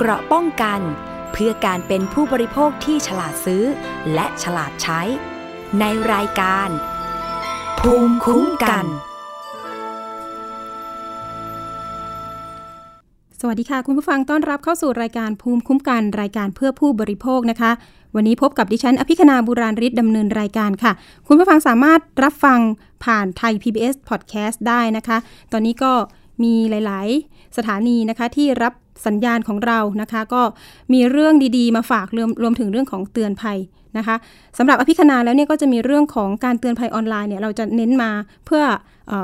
เกราะป้องกัน เพื่อการเป็นผู้บริโภคที่ฉลาดซื้อ และฉลาดใช้ ในรายการ ภูมิคุ้มกัน สวัสดีค่ะ คุณผู้ฟังต้อนรับเข้าสู่รายการภูมิคุ้มกัน รายการเพื่อผู้บริโภคนะคะ วันนี้พบกับดิฉันอภิคณาบุราริศดำเนินรายการค่ะ คุณผู้ฟังสามารถรับฟังผ่านไทย PBS Podcast ได้นะคะ ตอนนี้ก็มีหลาย ๆ สถานีนะคะที่รับ สัญญาณของเรานะคะ ก็มีเรื่องดีๆ มาฝากรวมรวมถึงเรื่องของเตือนภัยนะคะสำหรับอภิคณาแล้วเนี่ยก็จะมีเรื่องของการเตือนภัยออนไลน์เนี่ยเราจะเน้นมาเพื่ออ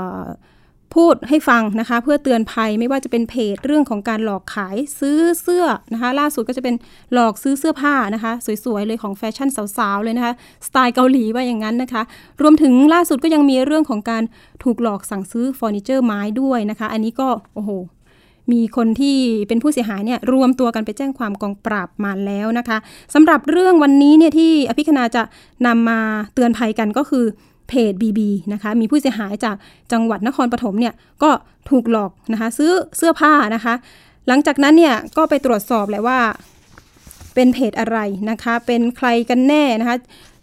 พูดให้ฟังนะคะเพื่อเตือนภัยไม่ว่าจะเป็นเพจเรื่องของการหลอกขายซื้อเสื้อนะคะล่าสุดก็จะเป็นหลอกซื้อเสื้อผ้านะคะสวยๆเลยของแฟชั่นสาวๆเลยนะคะสไตล์เกาหลีว่าอย่างนั้นนะคะ รวมถึงล่าสุดก็ยังมีเรื่องของการถูกหลอกสั่งซื้อเฟอร์นิเจอร์ไม้ด้วยนะคะ อันนี้ก็โอ้โห มีคนที่เป็นผู้เสียหายเนี่ยรวมตัวกันไปแจ้งความกองปราบมาแล้วนะคะสำหรับเรื่องวันนี้เนี่ยที่อภิคณาจะนำมาเตือนภัยกันก็คือเพจ BB นะคะมีผู้เสียหายจากจังหวัดนครปฐมเนี่ยก็ถูกหลอกนะคะซื้อเสื้อผ้านะคะ หลังจากนั้นเนี่ยก็ไปตรวจสอบแหละว่าเป็นเพจอะไรนะคะ เป็นใครกันแน่นะคะ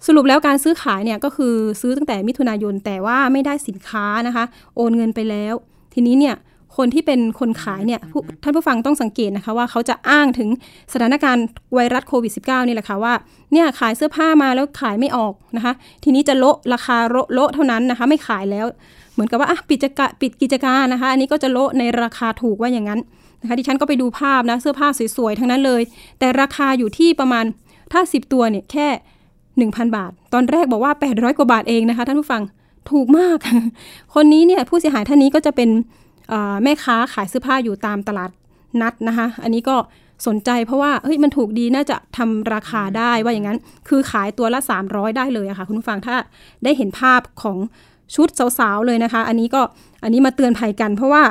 สรุปแล้วการซื้อขายเนี่ยก็คือซื้อตั้งแต่มิถุนายนแต่ว่าไม่ได้สินค้านะคะ โอนเงินไปแล้ว ทีนี้เนี่ย คนที่เป็นคนขายเนี่ยท่านผู้ฟังต้องสังเกตนะคะว่าเขาจะอ้างถึงสถานการณ์ไวรัสโควิด -19 นี่แหละค่ะว่าเนี่ยขายเสื้อผ้ามาแล้วขายไม่ออกนะคะ ทีนี้จะโละราคาโละโละเท่านั้นนะคะ ไม่ขายแล้ว เหมือนกับว่าอะปิดกิจการปิดกิจการนะคะ อันนี้ก็จะโละในราคาถูกว่าอย่างนั้นนะคะดิฉันก็ไปดูภาพนะเสื้อผ้าสวยๆทั้งนั้นเลย แต่ราคาอยู่ที่ประมาณถ้า 10 ตัวเนี่ยแค่ 1,000 บาท ตอนแรกบอกว่า 800 กว่าบาทเองนะคะท่านผู้ฟังถูกมาก คนนี้เนี่ยผู้เสียหายท่านนี้ก็จะเป็น แม่ค้าขายเสื้อผ้าอยู่ตามตลาดนัดนะคะ อันนี้ก็สนใจเพราะว่าเฮ้ยมันถูกดีน่าจะทำราคาได้ว่าอย่างนั้น คือขายตัวละ 300 ได้เลยอะค่ะ คุณผู้ฟังถ้าได้เห็นภาพของชุดสาวๆเลยนะคะ อันนี้ก็อันนี้มาเตือนภัยกัน เพราะว่า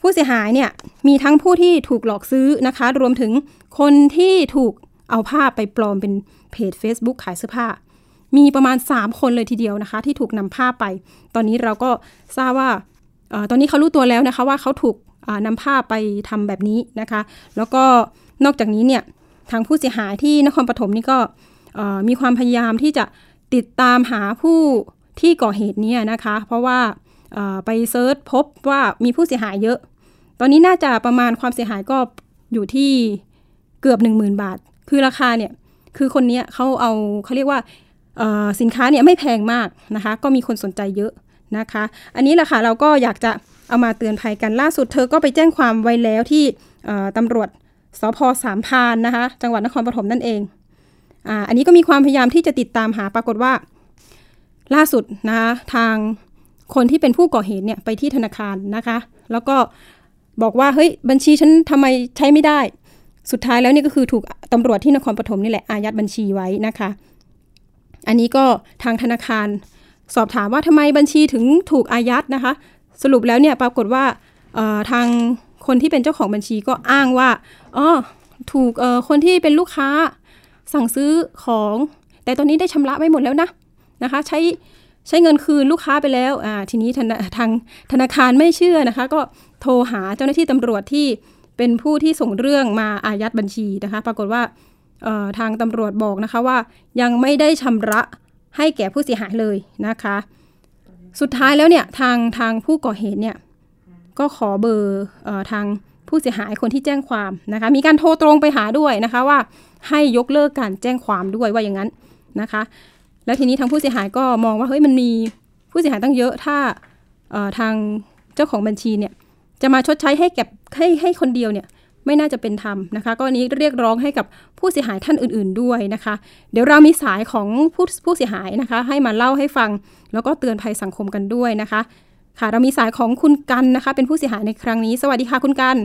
ผู้เสียหายเนี่ยมีทั้งผู้ที่ถูกหลอกซื้อนะคะ รวมถึงคนที่ถูกเอาภาพไปปลอมเป็นเพจ Facebook ขายเสื้อผ้า มีประมาณ 3 คนเลยทีเดียวนะคะ ที่ถูกนำภาพไป ตอนนี้เราก็ทราบว่า ตอนนี้เขารู้ตัวแล้วนะคะว่าเขาถูกนำภาพไปทำแบบนี้นะคะ แล้วก็นอกจากนี้เนี่ยทางผู้เสียหายที่นครปฐมนี่ก็มีความพยายามที่จะติดตามหาผู้ที่ก่อเหตุนี้นะคะ เพราะว่าไปเซิร์ชพบว่ามีผู้เสียหายเยอะ ตอนนี้น่าจะประมาณความเสียหายก็อยู่ที่เกือบ 1 0,000 บาท คือราคาเนี่ยคือคนนี้เขาเอาเขาเรียกว่าสินค้าเนี่ยไม่แพงมากนะคะ ก็มีคนสนใจเยอะ นะคะ อันนี้แหละค่ะเราก็อยากจะเอามาเตือนภัยกันล่าสุดเธอก็ไปแจ้งความไว้แล้วที่ตำรวจสพสามพานนะคะ จังหวัดนครปฐมนั่นเองอ่าอันนี้ก็มีความพยายามที่จะติดตามหาปรากฏว่า ล่าสุดนะคะทางคนที่เป็นผู้ก่อเหตุเนี่ยไปที่ธนาคารนะคะ แล้วก็บอกว่าเฮ้ยบัญชีฉันทำไมใช้ไม่ได้ สุดท้ายแล้วนี่ก็คือถูกตำรวจที่นครปฐมนี่แหละอายัดบัญชีไว้นะคะ อันนี้ก็ทางธนาคาร สอบถามว่าทำไมบัญชีถึงถูกอายัดนะคะ สรุปแล้วเนี่ยปรากฏว่าทางคนที่เป็นเจ้าของบัญชีก็อ้างว่าอ๋อถูกคนที่เป็นลูกค้าสั่งซื้อของ แต่ตอนนี้ได้ชำระไว้หมดแล้วนะนะคะ ใช้ใช้เงินคืนลูกค้าไปแล้วอ่าทีนี้ทางธนาคารไม่เชื่อนะคะ ก็โทรหาเจ้าหน้าที่ตำรวจที่เป็นผู้ที่ส่งเรื่องมาอายัดบัญชีนะคะ ปรากฏว่าทางตำรวจบอกนะคะว่ายังไม่ได้ชำระ ให้แก่ผู้เสียหายเลยนะคะ สุดท้ายแล้วเนี่ยทางทางผู้ก่อเหตุเนี่ยก็ขอเบอร์ออทางผู้เสียหายคนที่แจ้งความนะคะ มีการโทรตรงไปหาด้วยนะคะว่าให้ยกเลิกการแจ้งความด้วยว่าอย่างนั้นนะคะ แล้วทีนี้ทางผู้เสียหายก็มองว่าเฮ้ยมันมีผู้เสียหายตั้งเยอะถ้าทางเจ้าของบัญชีเนี่ยจะมาชดใช้ให้แก่ให้ให้คนเดียวเนี่ยไม่น่าจะเป็นธรรมนะคะ ก็นี้เรียกร้องให้กับ ผู้เสียหายท่านอื่น ๆด้วยนะคะ เดี๋ยวเรามีสายของผู้ผู้เสียหายนะคะ ให้มาเล่าให้ฟัง แล้วก็เตือนภัยสังคมกันด้วยนะคะ ค่ะ เรามีสายของคุณกันนะคะ เป็นผู้เสียหายในครั้งนี้ สวัสดีค่ะคุณกัน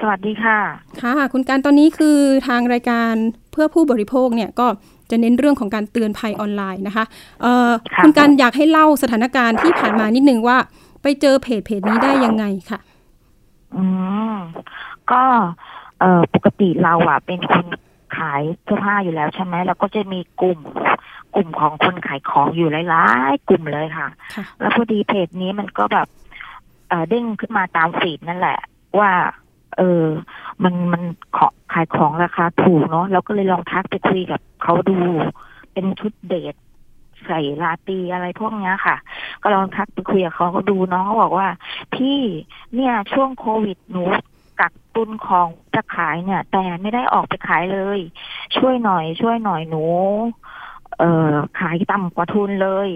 สวัสดีค่ะ ค่ะ คุณกันตอนนี้คือทางรายการเพื่อผู้บริโภคเนี่ยก็จะเน้นเรื่องของการเตือนภัยออนไลน์นะคะเอ่อคุณกันอยากให้เล่าสถานการณ์ที่ผ่านมานิดนึงว่า ไปเจอเพจเพจนี้ได้ยังไงค่ะ อืม ก็ เอ่อปกติเราอะเป็นคนขายเสื้อผ้าอยู่แล้วใช่ไหมแล้วก็จะมีกลุ่ม กลุ่มของคนขายของอยู่หลายๆกลุ่มเลยค่ะ แล้วพอดีเพจนี้มันก็แบบเอ่อเด้งขึ้นมาตามฟีดนั่นแหละ ว่า เออ มันมันขอขายของราคาถูกเนาะเราก็เลยลองทักไปคุยกับเขาดู เป็นชุดเดทใส่ลาตีอะไรพวกเนี้ยค่ะ ก็ลองทักไปคุยกับเขาก็ดูน้องเขาบอกว่า พี่เนี่ยช่วงโควิดหนู กักตุนของจะขายเนี่ย แต่ไม่ได้ออกไปขายเลย ช่วยหน่อย ช่วยหน่อยหนู เอ่อขายต่ำกว่าทุนเลย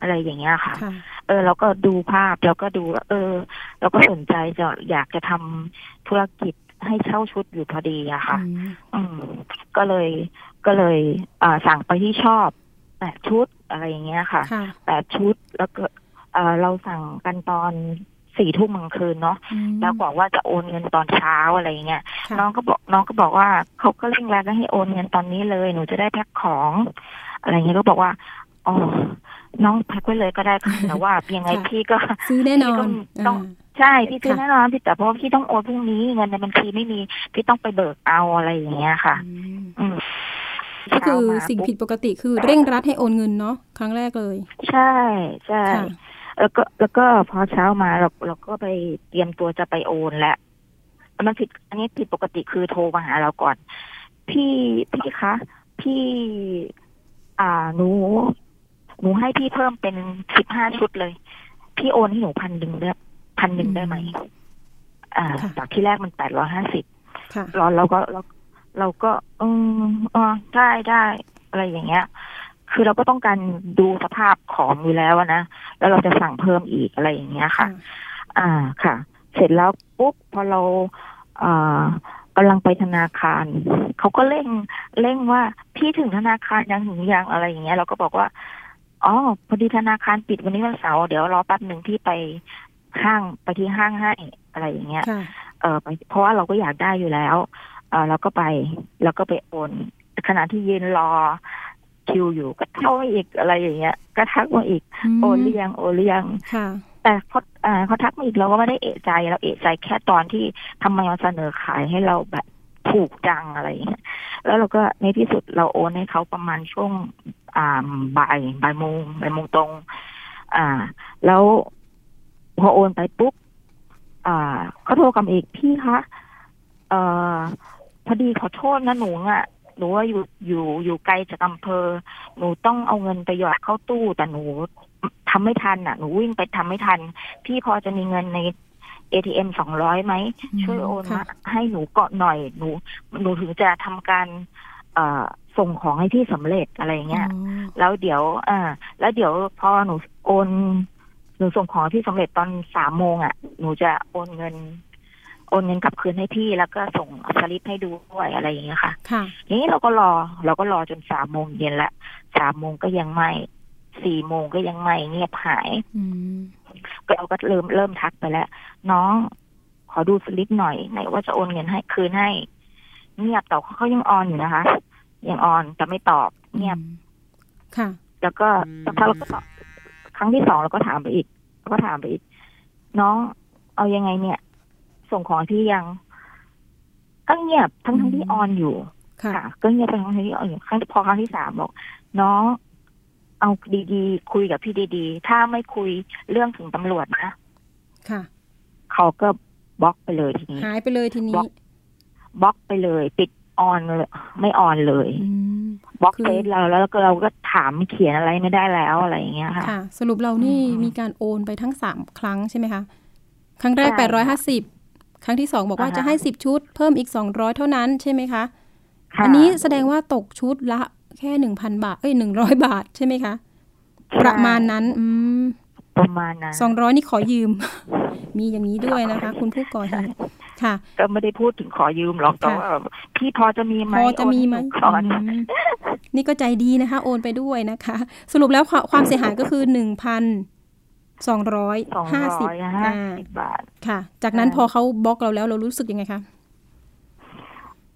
อะไรอย่างเงี้ยค่ะค่ะเออ เราก็ดูภาพแล้วก็ดูว่าเออ เราก็สนใจจะอยากจะทำธุรกิจให้เช่าชุดอยู่พอดีอะค่ะ อืมอืมก็เลยก็เลยอ่าสั่งไปที่ชอบแปดชุดอะไรอย่างเงี้ยค่ะค่ะแปดชุดแล้วก็เอ่อเราสั่งกันตอน สี่ทุ่มกลางคืนเนาะอืมแล้วบอกว่าจะโอนเงินตอนเช้าอะไรอย่างเงี้ยค่ะน้องก็บอกน้องก็บอกว่าเขาก็เร่งรัดให้โอนเงินตอนนี้เลยหนูจะได้แพ็คของ อะไรเงี้ยก็บอกว่าอ๋อน้องแพ็คไว้เลยก็ได้ค่ะแต่ว่ายังไงค่ะพี่ก็ซื้อแน่นอนพี่ต้องอ่าใช่พี่ซื้อค่ะแน่นอนพี่แต่เพราะว่าพี่ต้องโอนพรุ่งนี้เงินในบัญชีไม่มีพี่ต้องไปเบิกเอาอะไรอย่างเงี้ยค่ะ อืมอืมก็คือเช้ามาสิ่งปุ๊บผิดปกติคือเร่งรัดให้โอนเงินเนาะครั้งแรกเลย ใช่ใช่ค่ะ แล้วก็แล้วก็พอเช้ามาเราเราก็ไปเตรียมตัวจะไปโอนแล้วมันผิด อันนี้ผิดปกติคือโทรมาหาเราก่อน พี่พี่คะ พี่ อ่าหนูหนูให้พี่เพิ่มเป็นสิบห้าชุดเลย พี่โอนให้หนูพันหนึ่งได้พันหนึ่งได้ไหมอ่าค่ะจากที่แรกมันแปดร้อยห้าสิบค่ะเราเราก็เราเราก็อืมอ่าได้ได้อะไรอย่างเงี้ย คือเราก็ต้องการดูสภาพของอยู่แล้วอะนะ แล้วเราจะสั่งเพิ่มอีกอะไรอย่างเงี้ยค่ะ อ่าค่ะ เสร็จแล้วปุ๊บพอเราอ่ากำลังไปธนาคาร เขาก็เร่งเร่งว่าพี่ถึงธนาคารยังถึงยังอะไรอย่างเงี้ย เราก็บอกว่าอ๋อพอดีธนาคารปิดวันนี้วันเสาร์เดี๋ยวรอแป๊บหนึ่งที่ไปห้างไปที่ห้างให้อะไรอย่างเงี้ยค่ะเออไปเพราะว่าเราก็อยากได้อยู่แล้ว เออเราก็ไป แล้วก็ไปโอนขณะที่ยืนรอ คิวอยู่ก็เข้ามาอีกอะไรอย่างเงี้ยก็ทักมาอีกมโอนเรียงโอนเรียงค่ะ แต่เขาอ่าเขาทักมาอีกเราก็ไม่ได้เอะใจเราเอะใจแค่ตอนที่ทำไมมาเสนอขายให้เราแบบถูกจังอะไรอย่างเงี้ยแล้วเราก็ในที่สุดเราโอนให้เขาประมาณช่วงอ่าบ่ายบ่ายโมงบ่ายโมงตรง อ่า แล้วพอโอนไปปุ๊บอ่าเขาโทรกลับมาอีกพี่คะเอ่อพอดีขอโทษนะหนูอะ หนูว่าอยู่อยู่อยู่ไกลจากอำเภอ หนูต้องเอาเงินไปหยอดเข้าตู้ แต่หนูทำไม่ทันอะหนูวิ่งไปทำไม่ทัน พี่พอจะมีเงินใน ATM สองร้อยไหมอืมช่วยโอนค่ะมาให้หนูเกาะหน่อยหนูหนูถึงจะทำการเอ่อส่งของให้ที่สำเร็จอะไรอย่างเงี้ยอ๋อแล้วเดี๋ยวอ่าแล้วเดี๋ยวพอหนูโอนหนูส่งของที่สำเร็จตอนสามโมงอะ หนูจะโอนเงิน โอนเงินกลับคืนให้พี่แล้วก็ส่งสลิปให้ดูด้วยอะไรอย่างเงี้ยค่ะค่ะทีนี้เราก็รอเราก็รอจนสามโมงเย็นละสามโมงก็ยังไม่สี่โมงก็ยังไม่เงียบหายอืมก็เราก็เริ่มเริ่มทักไปแล้ว น้องขอดูสลิปหน่อยไหนว่าจะโอนเงินให้คืนให้ เงียบแต่เขายังออนอยู่นะคะ ยังออนแต่ไม่ตอบเงียบ ค่ะ แล้วก็สักพักเราก็ตอบครั้งที่สองเราก็ถามไปอีกเราก็ถามไปอีก น้องเอายังไงเนี่ย ส่งของที่ยังก็เงียบทั้งทั้งที่ออนอยู่ ค่ะค่ะก็เงียบไปทั้งที่ออนอยู่ครั้งพอครั้งที่สามบอก น้อง เอาดีๆคุยกับพี่ดีๆ ถ้าไม่คุยเรื่องถึงตำรวจนะค่ะเขาก็บล็อกไปเลยทีนี้หายไปเลยทีบล็นี้อกบล็อกไปเลย ปิดออนเลยไม่ออนเลยอืมบล็อกคือเฟซเราแล้วก็เราก็ถามเขียนอะไรไม่ได้แล้วอะไรอย่างเงี้ยค่ะค่ะสรุปเรานี่อืมมีการโอนไปทั้งสามครั้งใช่ไหมคะ ครั้งแรกใช่แปดร้อยห้าสิบ ครั้งที่สองบอกว่าอ่าฮะจะให้สิบชุด เพิ่มอีกสองร้อยเท่านั้นใช่ไหมคะค่ะอันนี้แสดงว่าตกชุดละแค่หนึ่งพันบาท เอ้ยหนึ่งร้อยบาทใช่ไหมคะ ประมาณนั้นอืมประมาณนั้นสองร้อยนี่ขอยืม มีอย่างนี้ด้วยนะคะ คุณผู้ก่อเหตุค่ะ ก็ไม่ได้พูดถึงขอยืมหรอกแต่ค่ะว่าพี่พอจะมีไหมพอจะมีไหมโอนให้นูก่อนอืมนี่ก็ใจดีนะคะ โอนไปด้วยนะคะ สรุปแล้วความความเสียหายก็คือหนึ่งพัน สองร้อยสองห้าร้สิบอยห้าสิบบาท ค่ะ จากนั้นใช่พอเขาบล็อกเราแล้วเรารู้สึกยังไงคะ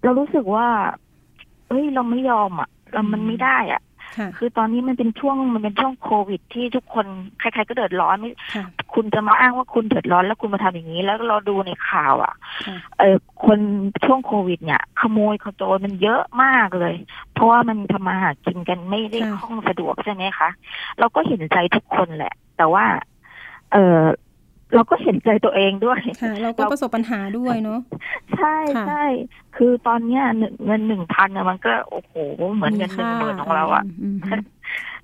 เรารู้สึกว่า เฮ้ย เราไม่ยอมอะ เรามันไม่ได้อะค่ะคือตอนนี้มันเป็นช่วงมันเป็นช่วงโควิด ที่ทุกคนใคร ๆ ก็เดือดร้อนไม่ค่ะคุณจะมาอ้างว่าคุณเดือดร้อนแล้วคุณมาทำอย่างนี้ แล้วเราดูในข่าวอะค่ะ เออคนช่วงโควิด เนี่ย ขโมยขโจรมันเยอะมากเลย เพราะว่ามันทำมาหากินกันไม่ได้ค่ะคล่องสะดวกใช่ไหมคะ เราก็เห็นใจทุกคนแหละ แต่ว่า เออเราก็เห็นใจตัวเองด้วยค่ะเราก็ประสบปัญหาด้วยเนาะใช่ค่ะใช่คือตอนเนี้ยหนึ่งเงินหนึ่งพันอะมันก็โอ้โหเหมือนเงินหนึ่งหมื่นของเราอะมอืม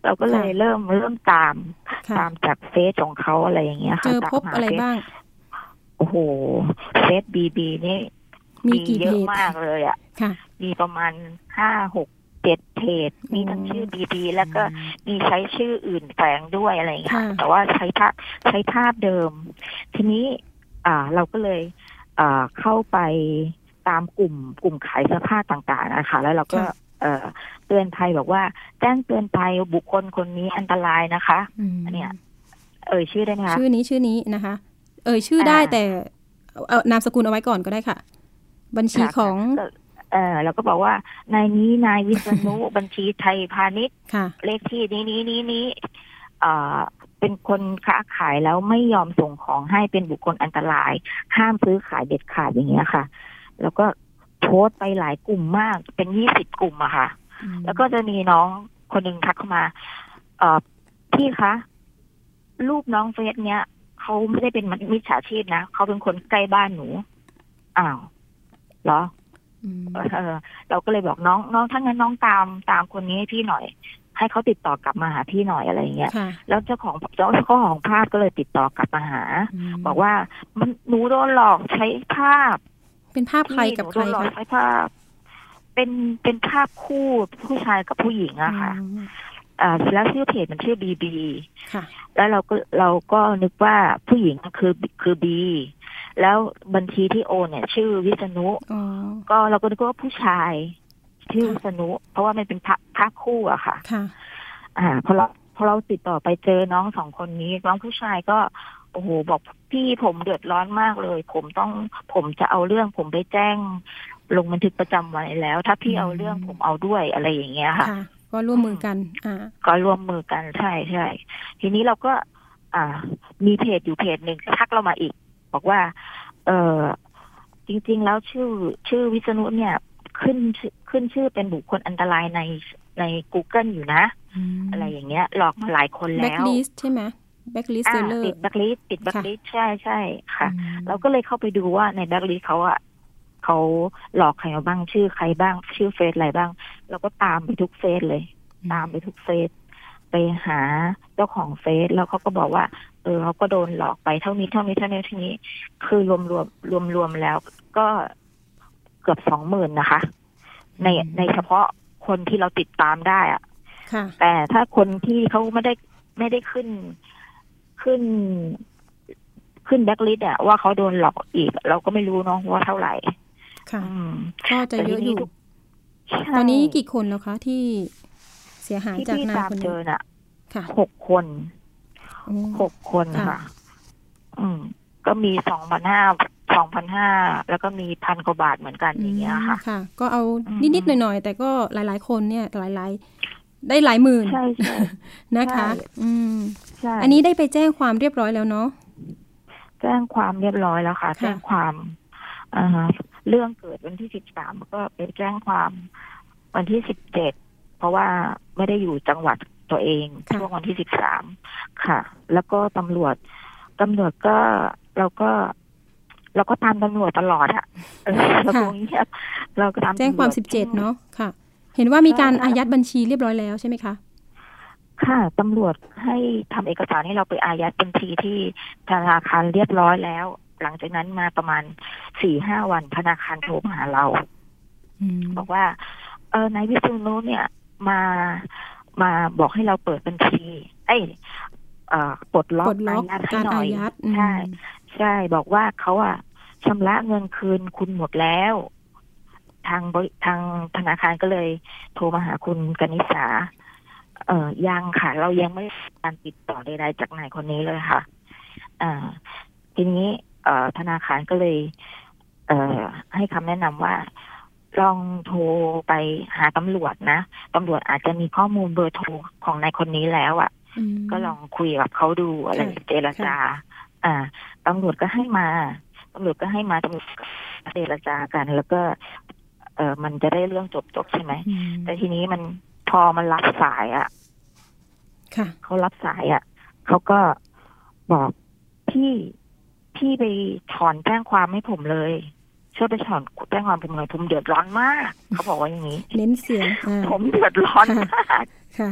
เราก็เลยค่ะเริ่มเริ่มตามค่ะตามจากเฟซของเขาอะไรอย่างเงี้ยเจค่ะอตามพบหาอะไรเฟซบ้าง โอ้โหเฟซบีบีนี่มีกี่เยอะเพจมากเลยอะค่ะมีประมาณห้าหก เจ็ดเพจมีทั้งอืมชื่อบีบีแล้วก็มีใช้ชื่ออื่นแฝงด้วยอะไรอย่างเงี้ยค่ะแต่ว่าใช้ภาพใช้ภาพเดิม ทีนี้อ่าเราก็เลยอ่าเข้าไปตามกลุ่มกลุ่มขายเสื้อผ้าต่างๆนะคะแล้วเราก็ค่ะเอ่อเตือนภัยบอกว่าแจ้งเตือนภัยบุคคลคนนี้อันตรายนะคะอืมเนี่ย เอ่ยชื่อได้ไหมคะชื่อนี้ชื่อนี้นะคะ เอ่ยชื่อได้อ่าแต่เอาเอานามสกุลเอาไว้ก่อนก็ได้ค่ะ บัญชีค่ะของก็ เออเราก็บอกว่านายนี้นายวิษณุบัญชีไทยพาณิชย์ค่ะเลขที่นี้นี้นี้นี้เอ่อเป็นคนค้าขายแล้วไม่ยอมส่งของให้เป็นบุคคลอันตราย ห้ามซื้อขายเด็ดขาดอย่างเงี้ยค่ะ แล้วก็โพสต์ไปหลายกลุ่มมากเป็นยี่สิบกลุ่มอะค่ะ แล้วก็จะมีน้องคนหนึ่งทักเข้ามา เอ่อพี่คะรูปน้องเฟซเนี้ยเขาไม่ได้เป็นมิจฉาชีพนะเขาเป็นคนใกล้บ้านหนูอ้าวเหรออืม เออเราก็เลยบอกน้องน้องถ้างั้นน้องตามตามคนนี้ให้พี่หน่อย ให้เขาติดต่อกลับมาหาพี่หน่อยอะไรอย่างเงี้ยค่ะแล้วเจ้าของเจ้าของภาพก็เลยติดต่อกลับมาหามบอกว่ามันหนูโดนหลอกใช้ภาพ เป็นภาพใครกับหนูใคโดรนหลอกคะใช้ภาพ เป็นเป็นภาพคู่ผู้ชายกับผู้หญิงอะค่ะอืมอ่าแล้วชื่อเพจมันชื่อบีบีค่ะแล้วเราก็เราก็นึกว่าผู้หญิงคือคือบี แล้วบัญชีที่โอนเนี่ย ชื่อวิษณุอ๋อก็เราก็นึกว่าผู้ชายชื่อค่ะวิษณุเพราะว่ามันเป็นภาพภาพคู่อะค่ะ ค่ะ อ่าพอเราพอเราติดต่อไปเจอน้องสองคนนี้น้องผู้ชายก็โอ้โหบอกพี่ผมเดือดร้อนมากเลย ผมต้องผมจะเอาเรื่องผมไปแจ้ง ลงบันทึกประจำวันไว้แล้ว ถ้าพี่อืมเอาเรื่องผมเอาด้วยอะไรอย่างเงี้ยค่ะค่ะ ก็ร่วมมือกัน อ่า ก็ร่วมมือกันใช่ใช่ทีนี้เราก็ อ่า มีเพจอยู่เพจหนึ่งทักเรามาอีก บอกว่า เออจริง ๆ แล้วชื่อชื่อวิษณุเนี่ย ขึ้นชื่อขึ้นชื่อเป็นบุคคลอันตรายในใน Google อยู่นะ อะไรอย่างเงี้ย หลอกมาหลายคนแล้วลิสใช่ไหม blacklist seller อ่า ติดแบ็กลิสติดแบ็กลิสใช่ใช่ค่ะอืมเราก็เลยเข้าไปดูว่าในแบ็กลิสเขาอะเขาหลอกใครมาบ้างชื่อใครบ้าง ชื่อ Face อะไรบ้าง เราก็ตามไปทุก Face เลย ตามไปทุก Face ไปหาเจ้าของ Face แล้วเขาก็บอกว่า เออเขาก็โดนหลอกไปเท่านี้เท่านี้เท่านี้เท่านี้ คือรวมรวมรวมรวมๆแล้วก็เกือบสองหมื่นนะคะ ในในเฉพาะคนที่เราติดตามได้อะค่ะแต่ถ้าคนที่เขาไม่ได้ไม่ได้ขึ้นขึ้นขึ้นแบ็กลิสต์อะว่าเขาโดนหลอกอีก เราก็ไม่รู้เนาะว่าเท่าไหร่ ค่ะอืมก็จะเยอะอยู่แต่ทีนี้ทุกตอนนี้กี่คนแล้วคะที่เสียหายที่จากพี่นายตามคนเจนี้อน่ะค่ะหกคนโอ้ หกคนค่ะค่ะ อืม ก็มีสองพันห้าสองพันห้าแล้วก็มีพันกว่าบาทเหมือนกันอย่างเงี้ยค่ะ ค่ะ ก็เอาอืมนิดๆหน่อยๆ แต่ก็หลายๆคนเนี่ยหลายๆ ได้หลายหมื่นใช่ใช่นะคะใช่อืมใช่อันนี้ได้ไปแจ้งความเรียบร้อยแล้วเนาะแจ้งความเรียบร้อยแล้วค่ะค่ะแจ้งความอ่าฮะเรื่องเกิดวันที่สิบสามก็ไปแจ้งความวันที่สิบเจ็ดเพราะว่าไม่ได้อยู่จังหวัด ตัวเองช่วงวันที่สิบสามค่ะ แล้วก็ตำรวจตำรวจก็เราก็ เราก็ตามตำรวจตลอดอะเออเราคงเงียบเราก็ตามแจ้งความตำรจสิบเจ็ดเนาะค่ะ เห็นว่ามีการใช่อายัดบัญชีเรียบร้อยแล้วใช่ไหมคะค่ะตำรวจให้ทำเอกสารให้เราไปอายัดบัญชีที่ธนาคารเรียบร้อยแล้ว หลังจากนั้นมาประมาณสี่ห้าวันธนาคารโทรมาหาเราอืมบอกว่า เออนายวิษณุเนี่ยมา มาบอกให้เราเปิดบัญชี เอ้ยเอ่อปลดล็อกปลดล็อกอายัดให้การหน่อาอยยัดอืมใช่ใช่บอกว่าเขาอะชำระเงินคืนคุณหมดแล้ว ทางบริทางธนาคารก็เลย โทรมาหาคุณกนิษาเอ่อยังค่ะ เรายังไม่ได้การติดต่อใดๆจากนายคนนี้เลยค่ะ อ่า ทีนี้ เอ่อธนาคารก็เลย เอ่อให้คำแนะนำว่า ลองโทรไปหาตำรวจนะตำรวจอาจจะมีข้อมูลเบอร์โทรของนายคนนี้แล้วอะ่ะอืมก็ลองคุยกับเขาดูอะไรค่ะเจรจา อ่าตำรวจก็ให้มาตำรวจก็ให้มาตำรวจก็เจรจากัน แล้วก็ เออมันจะได้เรื่องจบจบๆใช่ไหมอืมแต่ทีนี้มันพอมันรับสายอะ่ะค่ะเขารับสายอะ่ะเขาก็บอกพี่พี่ไปถอนแจ้งความให้ผมเลย ช่วยไปถอนแจ้งความผมหน่อยผมเดือดร้อนมาก เขาบอกว่าอย่างนี้ เน้นเสียงอ่าผมเดือดร้อนมากค่ะ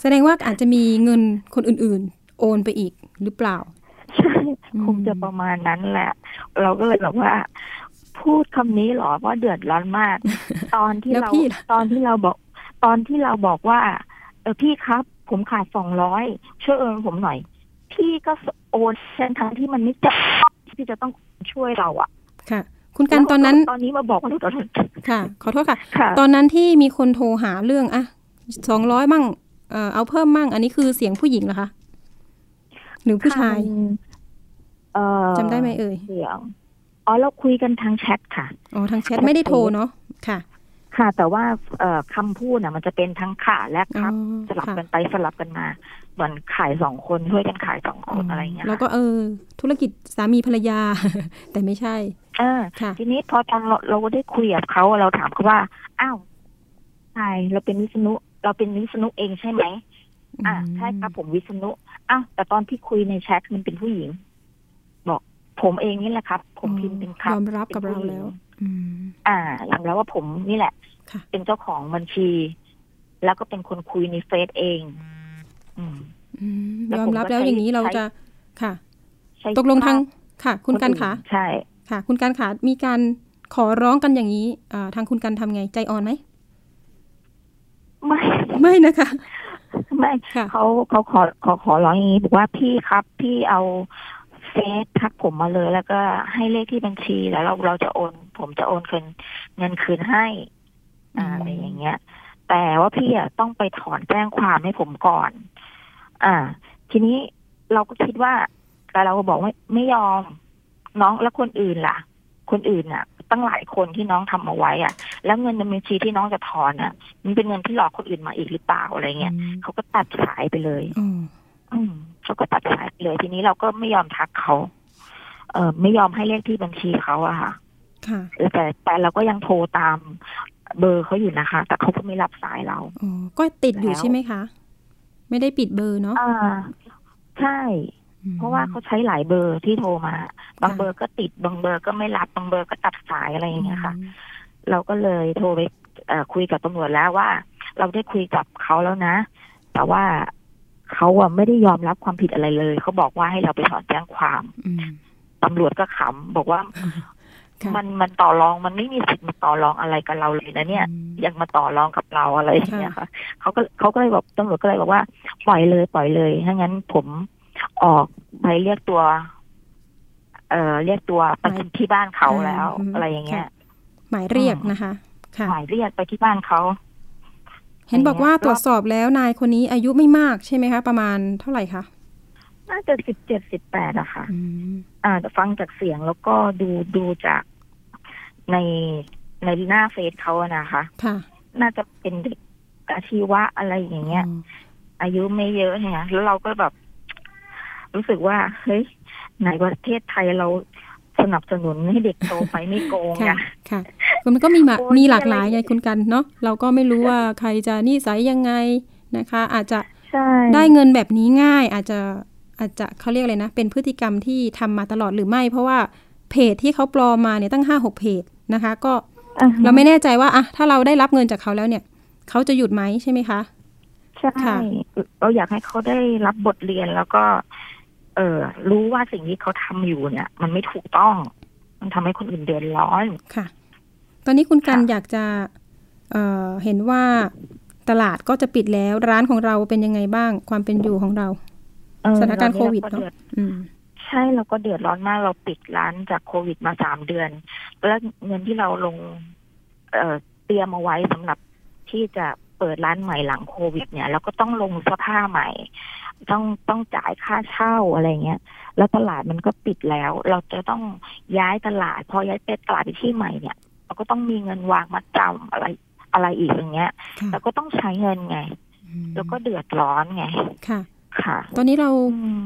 แสดงว่าอาจจะมีเงินคนอื่นๆ โอนไปอีกหรือเปล่าใช่อืมคงจะประมาณนั้นแหละ เราก็เลยแบบว่า พูดคำนี้เหรอว่าเดือดร้อนมาก ตอนที่แล้วเราพี่ล่ะตอนที่เราบอก ตอนที่เราบอกว่า เออพี่ครับ ผมขาดสองร้อยช่วยโอนผมหน่อย พี่ก็โอนเส้นทางที่มันไม่จำที่จะต้องช่วยเราอะค่ะ คุณกันตอนนั้นแล้วตอนนี้มาบอกว่าเราโดนค่ะ ขอโทษค่ะค่ะ ตอนนั้นที่มีคนโทรหาเรื่องอะสองร้อยมั่งเอ่อเอาเพิ่มมั่ง อันนี้คือเสียงผู้หญิงเหรอคะหรือผู้ชายค่ะมันเอ่อจำได้ไหมเอ่ยเสียงอ๋อเราคุยกันทางแชทค่ะ อ๋อทางแชทไม่ได้โทรเนาะค่ะ ค่ะ แต่ว่าเอ่อคำพูดน่ะมันจะเป็นทั้งค่ะและคอ๋อรับ สลับค่ะกันไปสลับกันมาเหมือนขายสองคนช่วยกันขายสองคนอะไรอย่างเงี้ยแล้วก็เออ ธุรกิจสามีภรรยา แต่ไม่ใช่เออค่ะทีนี้พอตอนเราเราได้คุยกับเขาเราถามเขาว่า อ้าวใช่เราเป็นวิษณุ เราเป็นวิษณุเองใช่ไหมอ่าใช่ครับผมวิษณุอ้าวแต่ตอนที่คุยในแชทมันเป็นผู้หญิง บอกผมเองนี่แหละครับ ผมพิมพ์เป็นครับยอมรับกับป็นเราผู้หญิงแล้ว อืมอ่ายอมรับว่าผมนี่แหละค่ะเป็นเจ้าของบัญชี แล้วก็เป็นคนคุยในเฟซเองอืมอืมแล้วยอผมมรับก็แล้วใช้อย่างนี้เราใช้จะค่ะใช้ตกลงทางภาพค่ะ คุณกันอื่คะใช่ ค่ะ คุณกันขามีการขอร้องกันอย่างนี้อ่าทางคุณกันทำไงใจอ่อนไหมไม่ไม่นะคะ ไม่ค่ะเขาเขาขอขอขอร้องอย่างนี้บอกว่าพี่ครับ พี่เอา เฟซทักผมมาเลย แล้วก็ให้เลขที่บัญชีแล้วเราเราจะโอน ผมจะโอนคืนเงินคืนให้อ่าอืมอะไรอย่างเงี้ย แต่ว่าพี่อะต้องไปถอนแจ้งความให้ผมก่อน อ่า ทีนี้เราก็คิดว่าแต่เราก็บอกว่าไม่ยอมน้องแล้วคนอื่นล่ะ คนอื่นน่ะ ตั้งหลายคนที่น้องทำเอาไว้อะ แล้วเงินในบัญชีที่น้องจะถอนอะ มันเป็นเงินที่หลอกคนอื่นมาอีกหรือเปล่าอะไรเงี้ยอืมเขาก็ตัดสายไปเลยอ๋ออืมเขาก็ตัดสายไป เลยทีนี้เราก็ไม่ยอมทักเขา เออไม่ยอมให้เลขที่บัญชีเขาอะค่ะค่ะแต่แต่เราก็ยังโทรตามเบอร์เขาอยู่นะคะ แต่เขาก็ไม่รับสายเราอ๋อก็ติดอยู่แล้วใช่ไหมคะ ไม่ได้ปิดเบอร์เนาะอ่าใช่อืมเพราะว่าเขาใช้หลายเบอร์ที่โทรมา บางค่ะเบอร์ก็ติด บางเบอร์ก็ไม่รับ บางเบอร์ก็ตัดสายอะไรอย่างเงี้ยค่ะอืมเราก็เลยโทรไปเอ่อคุยกับตำรวจแล้วว่า เราได้คุยกับเขาแล้วนะ แต่ว่า เขาอะไม่ได้ยอมรับความผิดอะไรเลย เขาบอกว่าให้เราไปถอนแจ้งความอืมตำรวจก็ขำบอกว่าค่ะมันมันต่อรองมันไม่มีสิทธิ์มาต่อรองอะไรกับเราเลยนะเนี่ยอืมยังมาต่อรองกับเราอะไรอย่างเงี้ยค่ะค่ะเขาก็เขาก็เลยบอกตำรวจก็เลยบอกว่า ปล่อยเลย ปล่อยเลยถ้างั้นผมออกไปเรียกตัว เอ่อเรียกตัวไปที่บ้านเขาแล้วอืมอะไรอย่างเงี้ยค่ะหมายเรียกอืมนะคะค่ะหมายเรียกไปที่บ้านเขา เห็นบอกว่าอย่างเงี้ยตรวจสอบแล้วนายคนนี้อายุไม่มากใช่ไหมคะ ประมาณเท่าไหร่คะน่าจะสิบเจ็ดสิบแปดอะค่ะอืมอ่าแต่ฟังจากเสียงแล้วก็ดูดูจากในในหน้าเฟซเขาอะนะคะ ค่ะ น่าจะเป็นเด็กอาชีวะอะไรอย่างเงี้ยอ๋ออายุไม่เยอะเนี่ยแล้วเราก็แบบ รู้สึกว่า เฮ้ยในประเทศไทยเรา สนับสนุนให้เด็กโตไปไม่โกงค่ะอะค่ะมันก็มีมาโอ้ยมีหลากหลายอะไรไงคุณกันเนาะเราก็ไม่รู้ว่าใครจะนิสัยยังไงนะคะ อาจจะใช่ได้เงินแบบนี้ง่าย อาจจะอาจจะเขาเรียกอะไรนะ เป็นพฤติกรรมที่ทำมาตลอดหรือไม่ เพราะว่าเพจที่เขาปลอมมาเนี่ยตั้งห้าหกเพจนะคะ ก็อ่าฮะเราไม่แน่ใจว่าอะถ้าเราได้รับเงินจากเขาแล้วเนี่ย เขาจะหยุดไหมใช่ไหมคะใช่ค่ะเราอยากให้เขาได้รับบทเรียนแล้วก็ เออรู้ว่าสิ่งที่เขาทำอยู่เนี่ย มันไม่ถูกต้อง มันทำให้คนอื่นเดือดร้อนค่ะ ตอนนี้คุณกันค่ะอยากจะเอ่อเห็นว่าตลาดก็จะปิดแล้วร้านของเราเป็นยังไงบ้าง ความเป็นอยู่ของเราเออสถานการณ์โควิดเรเนาะเดืออืมใช่เราก็เดือดร้อนมากเราปิดร้านจากโควิดมาสามเดือน แล้วเงินที่เราลง เอ่อเตรียมเอาไว้สำหรับที่จะเปิดร้านใหม่หลังโควิด เนี่ยเราก็ต้องลงเสื้อผ้าใหม่ ต้องต้องจ่ายค่าเช่าอะไรเงี้ย แล้วตลาดมันก็ปิดแล้ว เราจะต้องย้ายตลาด พอย้ายไปตลาดไปที่ใหม่เนี่ย เราก็ต้องมีเงินวางมัดจำอะไรอะไรอีกอย่างเงี้ยค่ะเราก็ต้องใช้เงินไงอืมแล้วก็เดือดร้อนไงค่ะ ค่ะ ตอนนี้เราอืม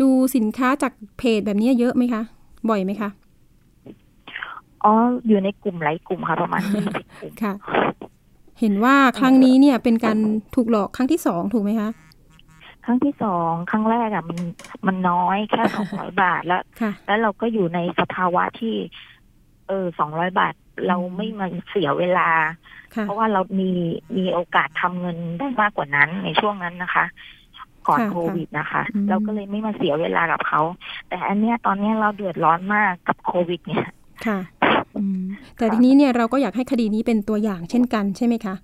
ดูสินค้าจากเพจแบบนี้เยอะไหมคะ บ่อยไหมคะอ๋ออยู่ในกลุ่มหลายกลุ่มค่ะประมาณยี่สิบกลุ่มค่ะ เห็นว่าครั้งนี้เนี่ยเป็นการถูกหลอกครั้งที่สองถูกไหมคะ ครั้งที่สองครั้งแรกอะมันมันน้อยแค่สองร้อยบาทแล้วค่ะแล้วเราก็อยู่ในสภาวะที่ เออสองร้อยบาทเราไม่มาเสียเวลาค่ะเพราะว่าเรามีมีโอกาสทำเงินได้มากกว่านั้นในช่วงนั้นนะคะ ก่อนค่ะโควิดนะคะอืมเราก็เลยไม่มาเสียเวลากับเขา แต่อันเนี้ยตอนเนี้ยเราเดือดร้อนมากกับโควิด เนี่ยค่ะอืมแต่ทีนี้เนี่ยเราก็อยากให้คดีนี้เป็นตัวอย่างเช่นกันใช่ไหมคะ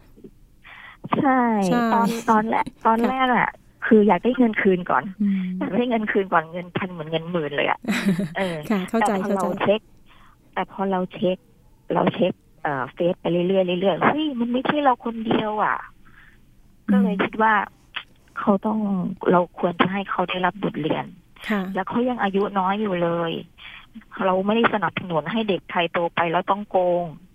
ใช่ใช่ตอนตอนแรกตอนค่ะแรกอะ คืออยากได้เงินคืนก่อนอืมอยากได้เงินคืนก่อนเงินพันเหมือนเงินหมื่นเลยอะเออค่ะเข้าใจแต่พอเข้าใจเราเช็ค แต่พอเราเช็ค เราเช็คเอ่อเฟซไปเรื่อยๆเรื่อยๆเฮ้ยมันไม่ใช่เราคนเดียวอะ ก็เลยคิดว่าเขาต้องเราควรจะให้เขาได้รับบทเรียนค่ะแล้วเขายังอายุน้อยอยู่เลย เราไม่ได้สนับสนุนให้เด็กไทยโตไปแล้วต้องโกงอืมเออ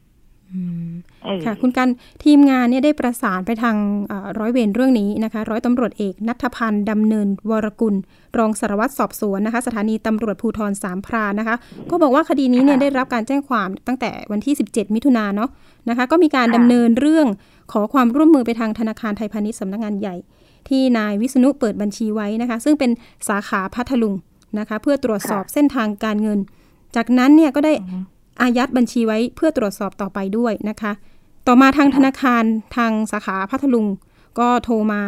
ค่ะ คุณกันทีมงานเนี่ยได้ประสานไปทางเอ่อร้อยเวรเรื่องนี้นะคะ ร้อยตำรวจเอกนัทพันธ์ดำเนินวรกุล รองสารวัตรสอบสวนนะคะ สถานีตำรวจภูธรสามพรานนะคะ ก็บอกว่าคดีนี้เนี่ยได้รับการแจ้งความตั้งแต่วันที่ 17 มิถุนายนเนาะนะคะ ก็มีการดำเนินเรื่องขอความร่วมมือไปทางธนาคารไทยพาณิชย์สำนักงานใหญ่ ที่นายวิษณุเปิดบัญชีไว้นะคะ ซึ่งเป็นสาขาพัทลุงนะคะ เพื่อตรวจสอบเส้นทางการเงิน จากนั้นเนี่ยก็ได้ อือฮึอายัดบัญชีไว้เพื่อตรวจสอบต่อไปด้วยนะคะ ต่อมาทางธนาคารทางสาขาพัทลุง ก็โทรมา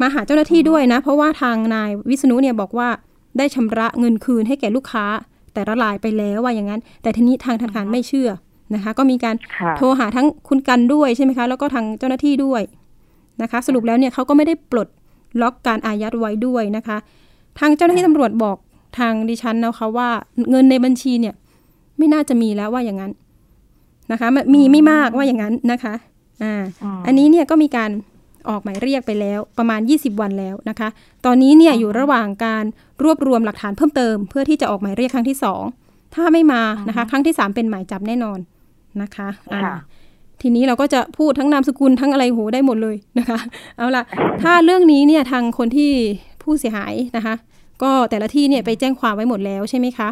มาหาเจ้าหน้าที่ด้วยนะ เพราะว่าทางนายวิษณุเนี่ยบอกว่าได้ชำระเงินคืนให้แก่ลูกค้า แต่ละรายไปแล้วว่าอย่างนั้น แต่ทีนี้ทางธนาคารไม่เชื่อนะคะ ก็มีการค่ะโทรหาทั้งคุณกันด้วยใช่ไหมคะ แล้วก็ทางเจ้าหน้าที่ด้วยนะคะ สรุปแล้วเนี่ยเขาก็ไม่ได้ปลดล็อกการอายัดไว้ด้วยนะคะ ทางเจ้าหน้าที่ตำรวจบอกทางดิฉันนะคะว่าเงินในบัญชีเนี่ย ไม่น่าจะมีแล้วว่าอย่างนั้นนะคะมันมีไม่มากว่าอย่างนั้นนะคะอ่าอืมอันนี้เนี่ยก็มีการออกหมายเรียกไปแล้วประมาณ 20 วันแล้วนะคะ ตอนนี้เนี่ยอยู่ระหว่างการรวบรวมหลักฐานเพิ่มเติม เพื่อที่จะออกหมายเรียกครั้งที่สองถ้าไม่มานะคะ ครั้งที่สามเป็นหมายจับแน่นอนนะคะอ่าค่ะทีนี้เราก็จะพูดทั้งนามสกุลทั้งอะไรโหได้หมดเลยนะคะ เอาล่ะ ถ้าเรื่องนี้เนี่ยทางคนที่ผู้เสียหายนะคะ ก็แต่ละที่เนี่ยไปแจ้งความไว้หมดแล้วใช่ไหมคะ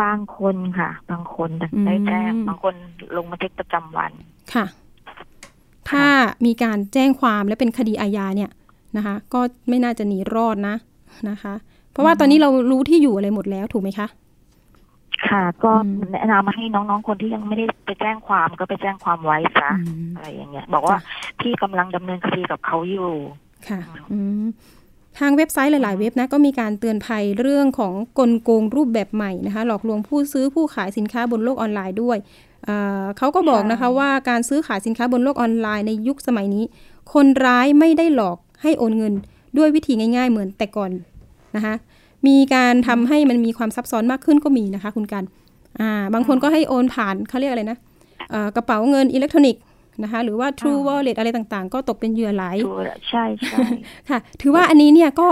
บางคนค่ะ บางคนอืมได้แจ้งบางคนลงบันทึกประจำวันค่ะ ถ้ามีการแจ้งความและเป็นคดีอาญาเนี่ยนะคะ ก็ไม่น่าจะหนีรอดนะนะคะ เพราะว่าตอนนี้เรารู้ที่อยู่อะไรหมดแล้วถูกไหมคะค่ะ ก็อืมแนะนำมาให้น้องๆคนที่ยังไม่ได้ไปแจ้งความก็ไปแจ้งความไว้ซะอืมอะไรอย่างเงี้ย บอกว่าพี่กำลังดำเนินคดีกับเขาอยู่ค่ะ อืม ทางเว็บไซต์หลาย ๆ เว็บนะก็มีการเตือนภัยเรื่องของกลโกงรูปแบบใหม่นะคะ หลอกลวงผู้ซื้อผู้ขายสินค้าบนโลกออนไลน์ด้วยเอ่อเขาก็บอกนะคะว่าการซื้อขายสินค้าบนโลกออนไลน์ในยุคสมัยนี้ คนร้ายไม่ได้หลอกให้โอนเงินด้วยวิธีง่าย ๆ เหมือนแต่ก่อนนะคะมีการทำให้มันมีความซับซ้อนมากขึ้นก็มีนะคะ คุณกัน อ่า บางคนก็ให้โอนผ่านเขาเรียกอะไรนะเอ่อกระเป๋าเงินอิเล็กทรอนิกส์ นะคะ หรือว่า True อ่า Wallet อะไรต่างๆ ก็ตกเป็นเหยื่อหลายถูกใช่ใช่ค่ะ ถือว่าอันนี้เนี่ยก็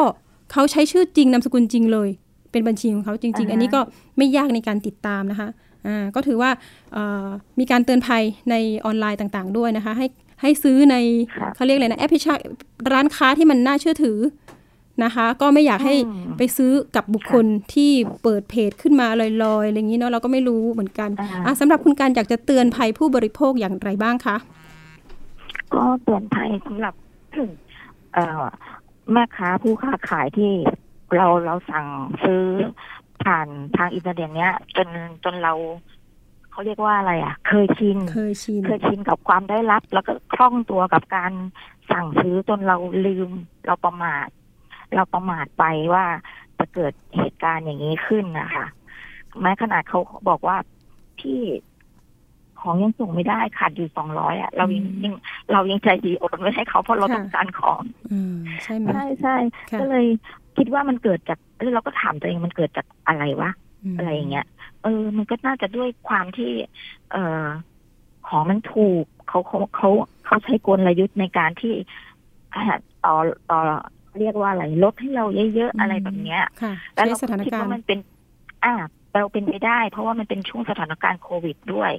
เขาใช้ชื่อจริงนามสกุลจริงเลย เป็นบัญชีของเขาจริง ๆอ่าฮะอันนี้ก็ไม่ยากในการติดตามนะคะอ่าก็ถือว่าเอ่อมีการเตือนภัยในออนไลน์ต่างๆ ด้วยนะคะ ให้ให้ซื้อในค่ะเขาเรียกอะไรนะแอปพลิเคชันร้านค้าที่มันน่าเชื่อถือ นะคะ ก็ไม่อยากให้อืมไปซื้อกับบุคคลที่เปิดเพจขึ้นมาลอยๆอะไรอย่างนี้เนาะเราก็ไม่รู้เหมือนกันอ่าอะสำหรับคุณการอยากจะเตือนภัยผู้บริโภคอย่างไรบ้างคะก็เตือนภัยสำหรับเอ่อแม่ค้าผู้ค้าขายที่เราเราสั่งซื้อผ่านทางอินเทอร์เน็ตเนี้ย จนจนเราเขาเรียกว่าอะไรอะ เคยชินเคยชินเคยชินกับความได้รับ แล้วก็คล่องตัวกับการสั่งซื้อจนเราลืมเราประมาท เราประมาทไปว่าจะเกิดเหตุการณ์อย่างนี้ขึ้นนะคะแม้ขนาดเขาบอกว่าพี่ของยังส่งไม่ได้ขาดอยู่สองร้อยอะเรายังอืมยังเรายังใจดีโอนไม่ให้เขาเพราะเราค่ะต้องการของอืมใช่ไหมใช่ใช่ค่ะก็เลยคิดว่ามันเกิดจากเออเราก็ถามตัวเองมันเกิดจากอะไรวะมอะไรอย่างเงี้ยเออ มันก็น่าจะด้วยความที่ เออของมันถูกเขาเขาเขาเขาใช้กลยุทธ์ในการที่อ่าต่อต่อ เรียกว่าอะไรลดให้เราเยอะๆอะไรแบบเนี้ยค่ะแล้วใช้เราสถานคิดการว่าณ์มันเป็น อ่าเราเป็นไปได้ เพราะว่ามันเป็นช่วงสถานการณ์โควิดด้วย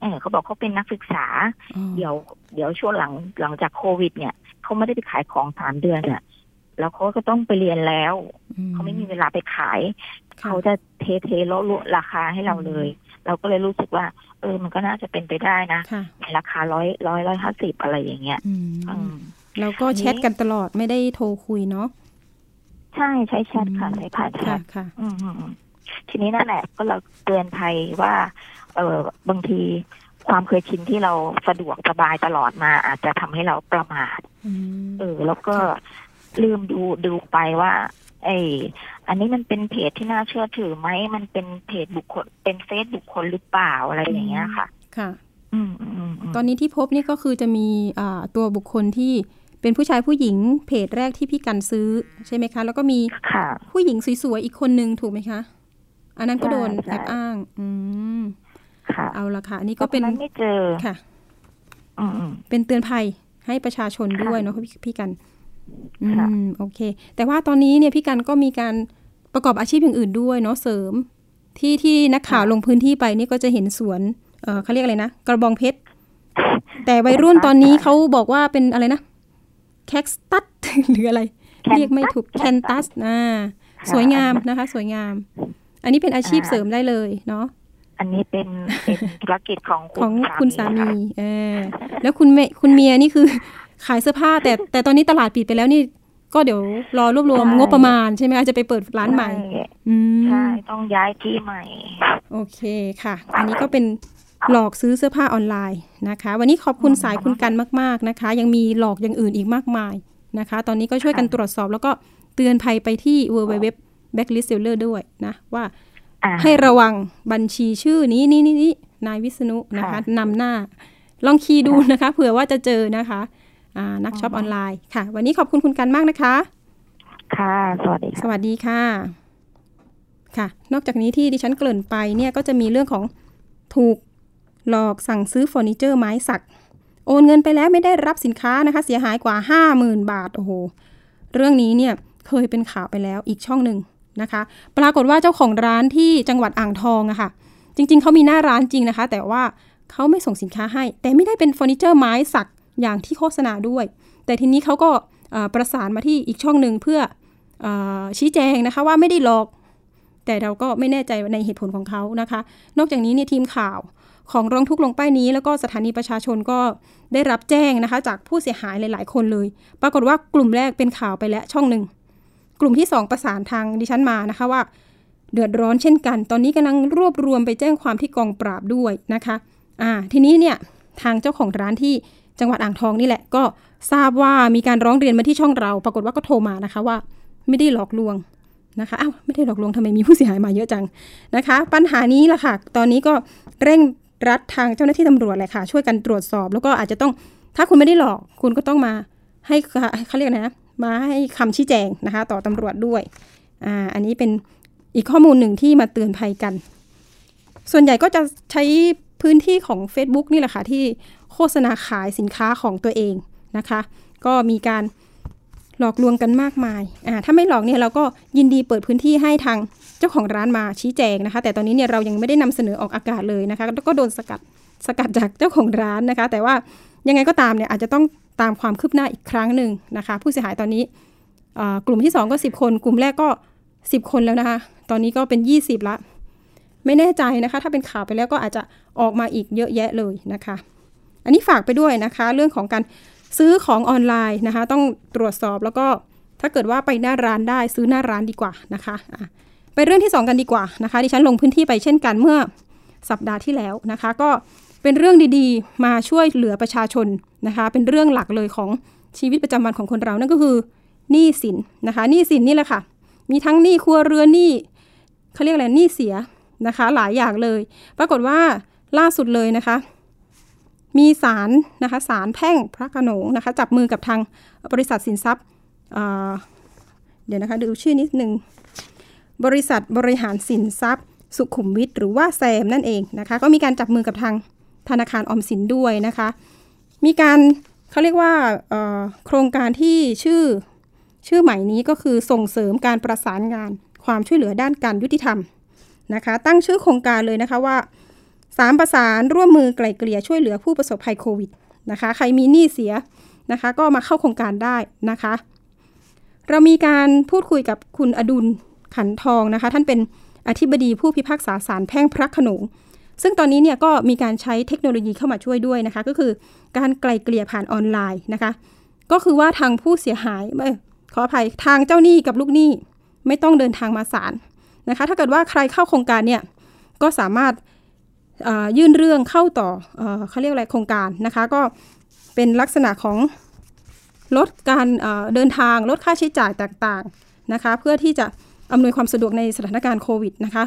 เออเขาบอกเขาเป็นนักศึกษาอ๋อเดี๋ยว เดี๋ยวช่วงหลังหลังจากโควิด เนี่ยเขาไม่ได้ไปขายของสามเดือนเนี่ยแล้วเขาก็ต้องไปเรียนแล้วอืเขาไม่มีเวลาไปขายค่ะเขาจะเทเทลดลดราคาให้เราเลย เราก็เลยรู้สึกว่า เออ มันก็น่าจะเป็นไปได้นะค่ะในราคาร้อยร้อยร้อยห้าสิบอะไรอย่างเงี้ยอือืมม แล้วก็แชทกันตลอดไม่ได้โทรคุยเนาะใช่ใช้แชทค่ะอืมใช้ผ่านแชค่ะทค่ะอืมอืมอืมทีนี้นั่นแหละก็เราเตือนภัยว่า เออบางทีความเคยชินที่เราสะดวกสบายตลอดมา อาจจะทำให้เราประมาทอืมเออ แล้วก็ลืมดูดูไปว่า ไออันนี้มันเป็นเพจที่น่าเชื่อถือไหมมันเป็นเพจบุคคล เป็นเฟซบุคคลหรือเปล่าอะไรอย่างเงี้ยค่ะ ค่ะอืมอืมอืมอืมตอนนี้ที่พบนี่ก็คือจะมีอ่าตัวบุคคลที่ เป็นผู้ชายผู้หญิงเพจแรกที่พี่กันซื้อใช่ไหมคะ แล้วก็มีค่ะผู้หญิงสวยๆอีกคนนึงถูกไหมคะ อันนั้นก็โดนใช่ใช่แอบอ้าง อืมค่ะ เอาละค่ะ อันนี้ก็เป็นพราะฉะนั้นไม่เจอค่ะอืมอืมเป็นเตือนภัยให้ประชาชนด้วยค่ะเนาะพี่พี่กัน อืค่ะมโอเค แต่ว่าตอนนี้เนี่ยพี่กันก็มีการประกอบอาชีพอย่างอื่นด้วยเนาะเสริม ที่ที่นักข่าวลงพื้นที่ไปนี่ก็จะเห็นสวน เออเขาเรียกอะไรนะกระบองเพชรแต่วัยรุ่นตอนนี้เขาบอกว่าเป็นอะไรนะ แคคตัสหรืออะไร เรียกไม่ถูกแคนตัสอ่าสวยงามนะคะ สวยงาม อันนี้เป็นอาชีพเสริมได้เลยเนาะอันนี้เป็นเป็นธุรกิจของของคุณสามีค่ะเออแล้วคุณเมคุณเมียนี่คือ ขายเสื้อผ้าแต่แต่ตอนนี้ตลาดปิดไปแล้วนี่ก็เดี๋ยวรอรวบรวมงบประมาณใช่ไหมคะจะไปเปิดร้านใหม่ช่อืมใช่ ต้องย้ายที่ใหม่ โอเคค่ะ อันนี้ก็เป็น หลอกซื้อเสื้อผ้าออนไลน์นะคะ วันนี้ขอบคุณสายคุณกันมาก ๆนะคะ ยังมีหลอกอย่างอื่นอีกมากมายนะคะ ตอนนี้ก็ช่วยกันค่ะตรวจสอบแล้วก็เตือนภัยไปที่ www backlist seller ด้วยนะว่าอ่าให้ระวังบัญชีชื่อนี้นี่นี่นี่นายวิษณุนะคะค่ะนำหน้า ลองคีย์ดูนะคะ เผื่อว่าจะเจอนะคะอ่านักช็อปออนไลน์ค่ะ วันนี้ขอบคุณคุณกันมากนะคะ ค่ะ สวัสดีค่ะ สวัสดีค่ะ ค่ะ นอกจากนี้ที่ดิฉันเกริ่นไปเนี่ยก็จะมีเรื่องของถูก หลอกสั่งซื้อเฟอร์นิเจอร์ไม้สัก โอนเงินไปแล้วไม่ได้รับสินค้านะคะ เสียหายกว่า 50,000 บาทโอ้โหเรื่องนี้เนี่ยเคยเป็นข่าวไปแล้วอีกช่องหนึ่งนะคะ ปรากฏว่าเจ้าของร้านที่จังหวัดอ่างทองอะค่ะ จริง ๆเขามีหน้าร้านจริงนะคะ แต่ว่าเขาไม่ส่งสินค้าให้ แต่ไม่ได้เป็นเฟอร์นิเจอร์ไม้สักอย่างที่โฆษณาด้วย แต่ทีนี้เขาก็ประสานมาที่อีกช่องหนึ่งเพื่อออชี้แจงนะคะว่าไม่ได้หลอก แต่เราก็ไม่แน่ใจในเหตุผลของเขานะคะ นอกจากนี้เนี่ยทีมข่าว ของร้องทุกข์ลงป้ายนี้ แล้วก็สถานีประชาชนก็ได้รับแจ้งนะคะ จากผู้เสียหายหลาย ๆ คนเลย ปรากฏว่ากลุ่มแรกเป็นข่าวไปแล้วช่องหนึ่ง กลุ่มที่สองประสานทางดิฉันมานะคะว่า เดือดร้อนเช่นกัน ตอนนี้กำลังรวบรวมไปแจ้งความที่กองปราบด้วยนะคะอ่าทีนี้เนี่ยทางเจ้าของร้านที่จังหวัดอ่างทองนี่แหละก็ทราบว่ามีการร้องเรียนมาที่ช่องเรา ปรากฏว่าก็โทรมานะคะว่า ไม่ได้หลอกลวงนะคะอ้าวไม่ได้หลอกลวงทำไมมีผู้เสียหายมาเยอะจังนะคะ ปัญหานี้ล่ะค่ะ ตอนนี้ก็เร่ง รัดทางเจ้าหน้าที่ตำรวจเลยค่ะ ช่วยกันตรวจสอบ แล้วก็อาจจะต้องถ้าคุณไม่ได้หลอก คุณก็ต้องมาให้เขาเรียกอะไรนะมาให้คำชี้แจงนะคะ ต่อตำรวจด้วยอ่าอันนี้เป็นอีกข้อมูลหนึ่งที่มาเตือนภัยกัน ส่วนใหญ่ก็จะใช้พื้นที่ของ Facebook นี่แหละค่ะ ที่โฆษณาขายสินค้าของตัวเองนะคะ ก็มีการหลอกลวงกันมากมายอ่าถ้าไม่หลอกเนี่ยเราก็ยินดีเปิดพื้นที่ให้ทาง เจ้าของร้านมาชี้แจงนะคะ แต่ตอนนี้เนี่ยเรายังไม่ได้นำเสนอออกอากาศเลยนะคะแล้วก็โดนสกัดสกัดจากเจ้าของร้านนะคะ แต่ว่ายังไงก็ตามเนี่ยอาจจะต้องตามความคืบหน้าอีกครั้งหนึ่งนะคะ ผู้เสียหายตอนนี้กลุ่มที่สองก็ 10 คน กลุ่มแรกก็ 10 คนแล้วนะคะ ตอนนี้ก็เป็น 20 ละ ไม่แน่ใจนะคะ ถ้าเป็นข่าวไปแล้วก็อาจจะออกมาอีกเยอะแยะเลยนะคะ อันนี้ฝากไปด้วยนะคะ เรื่องของการซื้อของออนไลน์นะคะ ต้องตรวจสอบแล้วก็ถ้าเกิดว่าไปหน้าร้านได้ซื้อหน้าร้านดีกว่านะคะะ ไปเรื่องที่ 2 กันดีกว่านะคะ ดิฉันลงพื้นที่ไปเช่นกันเมื่อสัปดาห์ที่แล้วนะคะ ก็เป็นเรื่องดีๆ มาช่วยเหลือประชาชนนะคะ เป็นเรื่องหลักเลยของชีวิตประจำวันของคนเรานั่นก็คือหนี้สินนะคะหนี้สินนี่แหละค่ะ มีทั้งหนี้ครัวเรือนหนี้เขาเรียกอะไรหนี้เสียนะคะ หลายอย่างเลย ปรากฏว่าล่าสุดเลยนะคะ มีศาลนะคะศาลแพ่งพระโขนงนะคะ จับมือกับทางบริษัทสินทรัพย์เอ่อเดี๋ยวนะคะดูชื่อนิดนึง บริษัทบริหารสินทรัพย์ สุขุมวิทหรือว่าแซมนั่นเองนะคะ ก็มีการจับมือกับทางธนาคารออมสินด้วยนะคะ มีการเขาเรียกว่าโครงการที่ชื่อชื่อใหม่นี้ก็คือส่งเสริมการประสานงานความช่วยเหลือด้านการยุติธรรมนะคะ ตั้งชื่อโครงการเลยนะคะว่าสามประสานร่วมมือไกล่เกลี่ยช่วยเหลือผู้ประสบภัยโควิดนะคะใครมีหนี้เสียนะคะก็มาเข้าโครงการได้นะคะ เรามีการพูดคุยกับคุณอดุล ขันทองนะคะ ท่านเป็นอธิบดีผู้พิพากษาศาลแพ่งพระขนงซึ่งตอนนี้เนี่ยก็มีการใช้เทคโนโลยีเข้ามาช่วยด้วยนะคะ ก็คือการไกลเกลี่ยผ่านออนไลน์นะคะ ก็คือว่าทางผู้เสียหายขออภัยทางเจ้าหนี้กับลูกหนี้ไม่ต้องเดินทางมาศาลนะคะ ถ้าเกิดว่าใครเข้าโครงการเนี่ยก็สามารถยื่นเรื่องเข้าต่อเขาเรียกอะไรโครงการนะคะ ก็เป็นลักษณะของลดการเดินทางลดค่าใช้จ่ายต่างๆนะคะ เพื่อที่จะ อำนวยความสะดวกในสถานการณ์โควิดนะคะ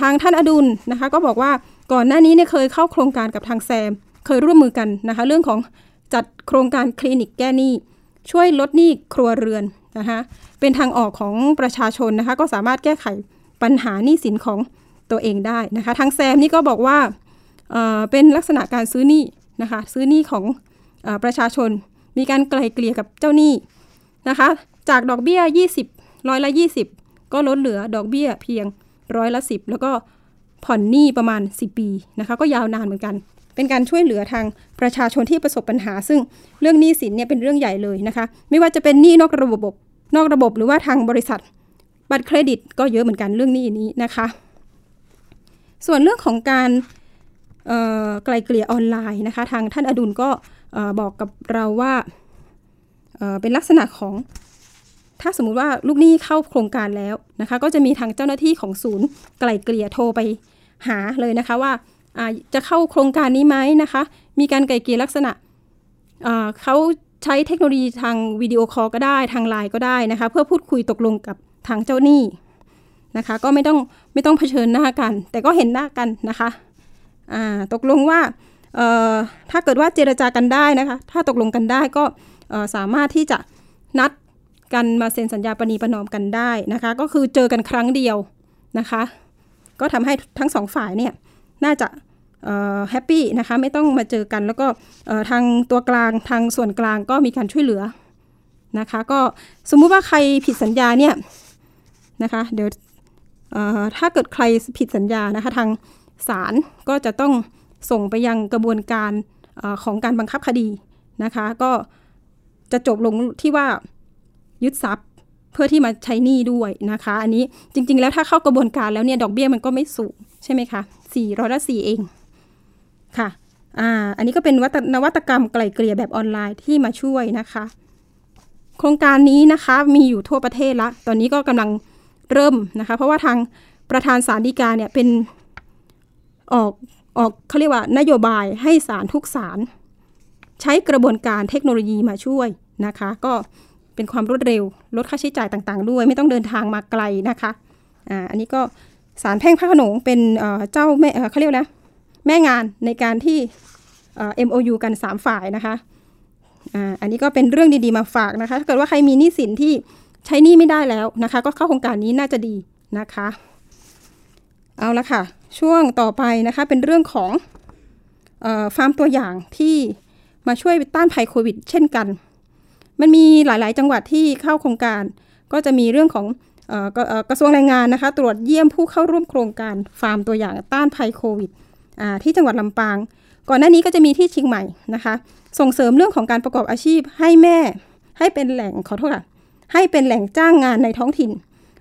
ทางท่านอดุลนะคะก็บอกว่าก่อนหน้านี้เนี่ยเคยเข้าโครงการกับทางแซม เคยร่วมมือกันนะคะเรื่องของจัดโครงการคลินิกแก้หนี้ ช่วยลดหนี้ครัวเรือนนะคะเป็นทางออกของประชาชนนะคะก็สามารถแก้ไขปัญหาหนี้สินของตัวเองได้นะคะทางแซมนี่ก็บอกว่าเเป็นลักษณะการซื้อหนี้นะคะซื้อหนี้ของอประชาชนมีการไกลเกลี่ยกับเจ้าหนี้นะคะจากดอกเบี้ย 20 ร้อยละ 20 ก็ลดเหลือดอกเบี้ยเพียงร้อยละ 10 แล้วก็ผ่อนหนี้ประมาณ 10 ปีนะคะก็ยาวนานเหมือนกัน เป็นการช่วยเหลือทางประชาชนที่ประสบปัญหา ซึ่งเรื่องหนี้สินเนี่ยเป็นเรื่องใหญ่เลยนะคะ ไม่ว่าจะเป็นหนี้นอกระบบนอกระบบหรือว่าทางบริษัท บัตรเครดิตก็เยอะเหมือนกันเรื่องหนี้นี้นะคะ ส่วนเรื่องของการไกลเกลี่ยออนไลน์นะคะ ทางท่านอดุลก็บอกกับเราว่าเป็นลักษณะของ ถ้าสมมุติว่าลูกหนี้เข้าโครงการแล้วนะคะ ก็จะมีทางเจ้าหน้าที่ของศูนย์ไกลเกลี่ยโทรไปหาเลยนะคะว่าจะเข้าโครงการนี้ไหมนะคะ มีการไกลเกลี่ยลักษณะเขาใช้เทคโนโลยีทางวิดีโอคอลก็ได้ทางไลน์ก็ได้นะคะ เพื่อพูดคุยตกลงกับทางเจ้าหนี้นะคะ ก็ไม่ต้องไม่ต้องเผชิญหน้ากัน แต่ก็เห็นหน้ากันนะคะตกลงว่าถ้าเกิดว่าเจรจากันได้นะคะ ถ้าตกลงกันได้ก็สามารถที่จะนัด กันมาเซ็นสัญญาปณีประนอมกันได้นะคะ ก็คือเจอกันครั้งเดียวนะคะ ก็ทำให้ทั้งสองฝ่ายเนี่ยน่าจะแฮปปี้นะคะไม่ต้องมาเจอกันแล้วก็ทางตัวกลางทางส่วนกลางก็มีการช่วยเหลือนะคะ ก็สมมุติว่าใครผิดสัญญาเนี่ยนะคะเดี๋ยวถ้าเกิดใครผิดสัญญานะคะทางศาลก็จะต้องส่งไปยังกระบวนการอของการบังคับคดีนะคะ ก็จะจบลงที่ว่า ยึดทรัพย์เพื่อที่มาใช้หนี้ด้วยนะคะ อันนี้จริง ๆ แล้วถ้าเข้ากระบวนการแล้วเนี่ยดอกเบี้ยมันก็ไม่สูงใช่ไหมคะสี่ร้อยละสี่เองค่ะอ่าอันนี้ก็เป็นนวัตกรรมไกลเกลี่ยแบบออนไลน์ที่มาช่วยนะคะ โครงการนี้นะคะมีอยู่ทั่วประเทศละ ตอนนี้ก็กำลังเริ่มนะคะ เพราะว่าทางประธานสารดีกาเนี่ยเป็นออกออกเขาเรียกว่านโยบายให้ศาลทุกศาลใช้กระบวนการเทคโนโลยีมาช่วยนะคะ ก็ เป็นความรวดเร็ว ลดค่าใช้จ่ายต่างๆ ด้วย ไม่ต้องเดินทางมาไกลนะคะอ่าอันนี้ก็ศาลแพ่งพระขนงเป็นเจ้าแม่เขาเรียกนะแม่งานในการที่ MOU กัน 3 ฝ่ายนะคะอันนี้ก็เป็นเรื่องดีๆมาฝากนะคะถ้าเกิดว่าใครมีหนี้สินที่ใช้หนี้ไม่ได้แล้วนะคะ ก็เข้าโครงการนี้น่าจะดีนะคะ เอาละค่ะ ช่วงต่อไปนะคะเป็นเรื่องของอฟาร์มตัวอย่างที่มาช่วยต้านภัยโควิด เช่นกัน มันมีหลาย ๆ จังหวัดที่เข้าโครงการ ก็จะมีเรื่องของกระทรวงแรงงานนะคะ ตรวจเยี่ยมผู้เข้าร่วมโครงการฟาร์มตัวอย่างต้านภัยโควิดที่จังหวัดลำปาง ก่อนหน้านี้ก็จะมีที่เชียงใหม่นะคะ ส่งเสริมเรื่องของการประกอบอาชีพให้แม่ ให้เป็นแหล่งขอโทษค่ะให้เป็นแหล่งจ้างงานในท้องถิ่น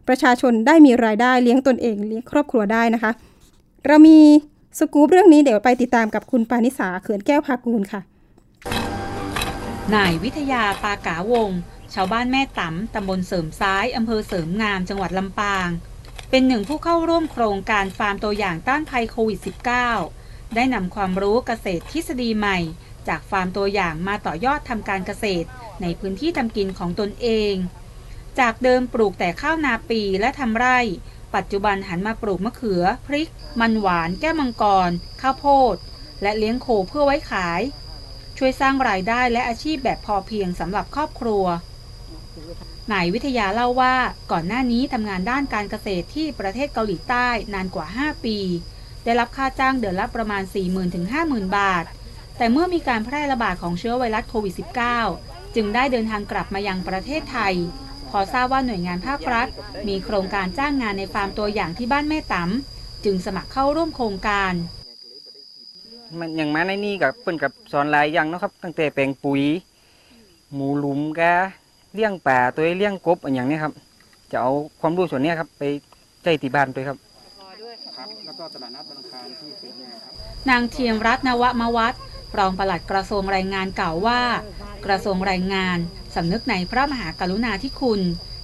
ประชาชนได้มีรายได้เลี้ยงตนเองเลี้ยงครอบครัวได้นะคะ เรามีสกู๊ปเรื่องนี้เดี๋ยวไปติดตามกับคุณปานิสาเขื่อนแก้วภากูลค่ะ นายวิทยาปากาวง ชาวบ้านแม่ตำตำบลเสริมซ้ายอำเภอเสริมงามจังหวัดลำปาง เป็นหนึ่งผู้เข้าร่วมโครงการฟาร์มตัวอย่างต้านภัยโควิด -19 ได้นำความรู้เกษตรทฤษฎีใหม่ จากฟาร์มตัวอย่างมาต่อยอดทำการเกษตรในพื้นที่ทำกินของตนเอง จากเดิมปลูกแต่ข้าวนาปีและทำไร่ ปัจจุบันหันมาปลูกมะเขือ พริก มันหวาน แก้วมังกร ข้าวโพด และเลี้ยงโคเพื่อไว้ขาย ช่วยสร้างรายได้และอาชีพแบบพอเพียงสำหรับครอบครัวนายวิทยาเล่าว่าก่อนหน้านี้ทำงานด้านการเกษตรที่ประเทศเกาหลีใต้นานกว่า 5 ปี ได้รับค่าจ้างเดือนละประมาณ 40,000ถึง50,000 บาท แต่เมื่อมีการแพร่ระบาดของเชื้อไวรัสโควิด -19 จึงได้เดินทางกลับมายังประเทศไทย พอทราบว่าหน่วยงานภาครัฐ มีโครงการจ้างงานในฟาร์มตัวอย่างที่บ้านแม่ต๋ำจึงสมัครเข้าร่วมโครงการ มันอย่างมาในนี่กับเปิ้นกับสอนหลายอย่างนะครับ ตั้งแต่แปลงปุ๋ย หมูหลุมกะเลี้ยงป่าตัวเลี้ยงกบอย่างนี้ครับ จะเอาความรู้ส่วนนี้ครับ ไปใจตีบ้านด้วยครับครับแล้วก็ตลาดนัดบางคารที่เป็นไงครับนางเทียมรัตนวมวัตรรองปลัดกระทรวงแรงงานกล่าวว่า กระทรวงแรงงานสำนึกในพระมหากรุณาธิคุณ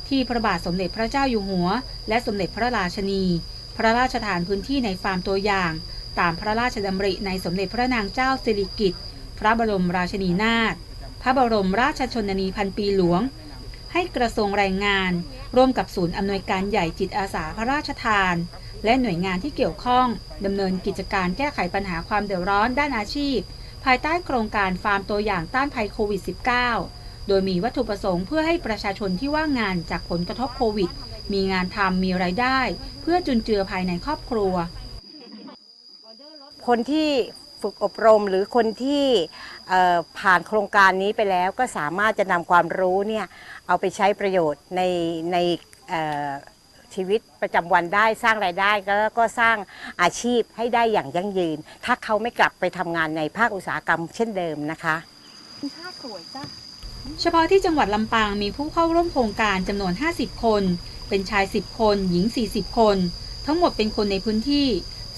ที่พระบาทสมเด็จพระเจ้าอยู่หัว และสมเด็จพระราชนี พระราชทานพื้นที่ในฟาร์มตัวอย่าง ตามพระราชดำริในสมเด็จพระนางเจ้าสิริกิติ์พระบรมราชินีนาถพระบรมราชชนนีพันปีหลวง ให้กระทรวงแรงงาน ร่วมกับศูนย์อำนวยการใหญ่จิตอาสาพระราชทาน และหน่วยงานที่เกี่ยวข้องดำเนินกิจการแก้ไขปัญหาความเดือดร้อนด้านอาชีพ ภายใต้โครงการฟาร์มตัวอย่างต้านภัยโควิด -19 โดยมีวัตถุประสงค์เพื่อให้ประชาชนที่ว่างงานจากผลกระทบโควิด มีงานทำมีไรายได้ เพื่อจุนเจือภายในครอบครัว คนที่ฝึกอบรมหรือคนที่ผ่านโครงการนี้ไปแล้วก็สามารถจะนำความรู้เนี่ยเอาไปใช้ประโยชน์ในในชีวิตประจำวันได้สร้างรายได้แล้วก็สร้างอาชีพให้ได้อย่างยั่งยืน ถ้าเขาไม่กลับไปทำงานในภาคอุตสาหกรรมเช่นเดิมนะคะเฉพาะที่จังหวัดลำปางมีผู้เข้าร่วมโครงการจำนวน 50 คน เป็นชาย 10 คน หญิง 40 คน ทั้งหมดเป็นคนในพื้นที่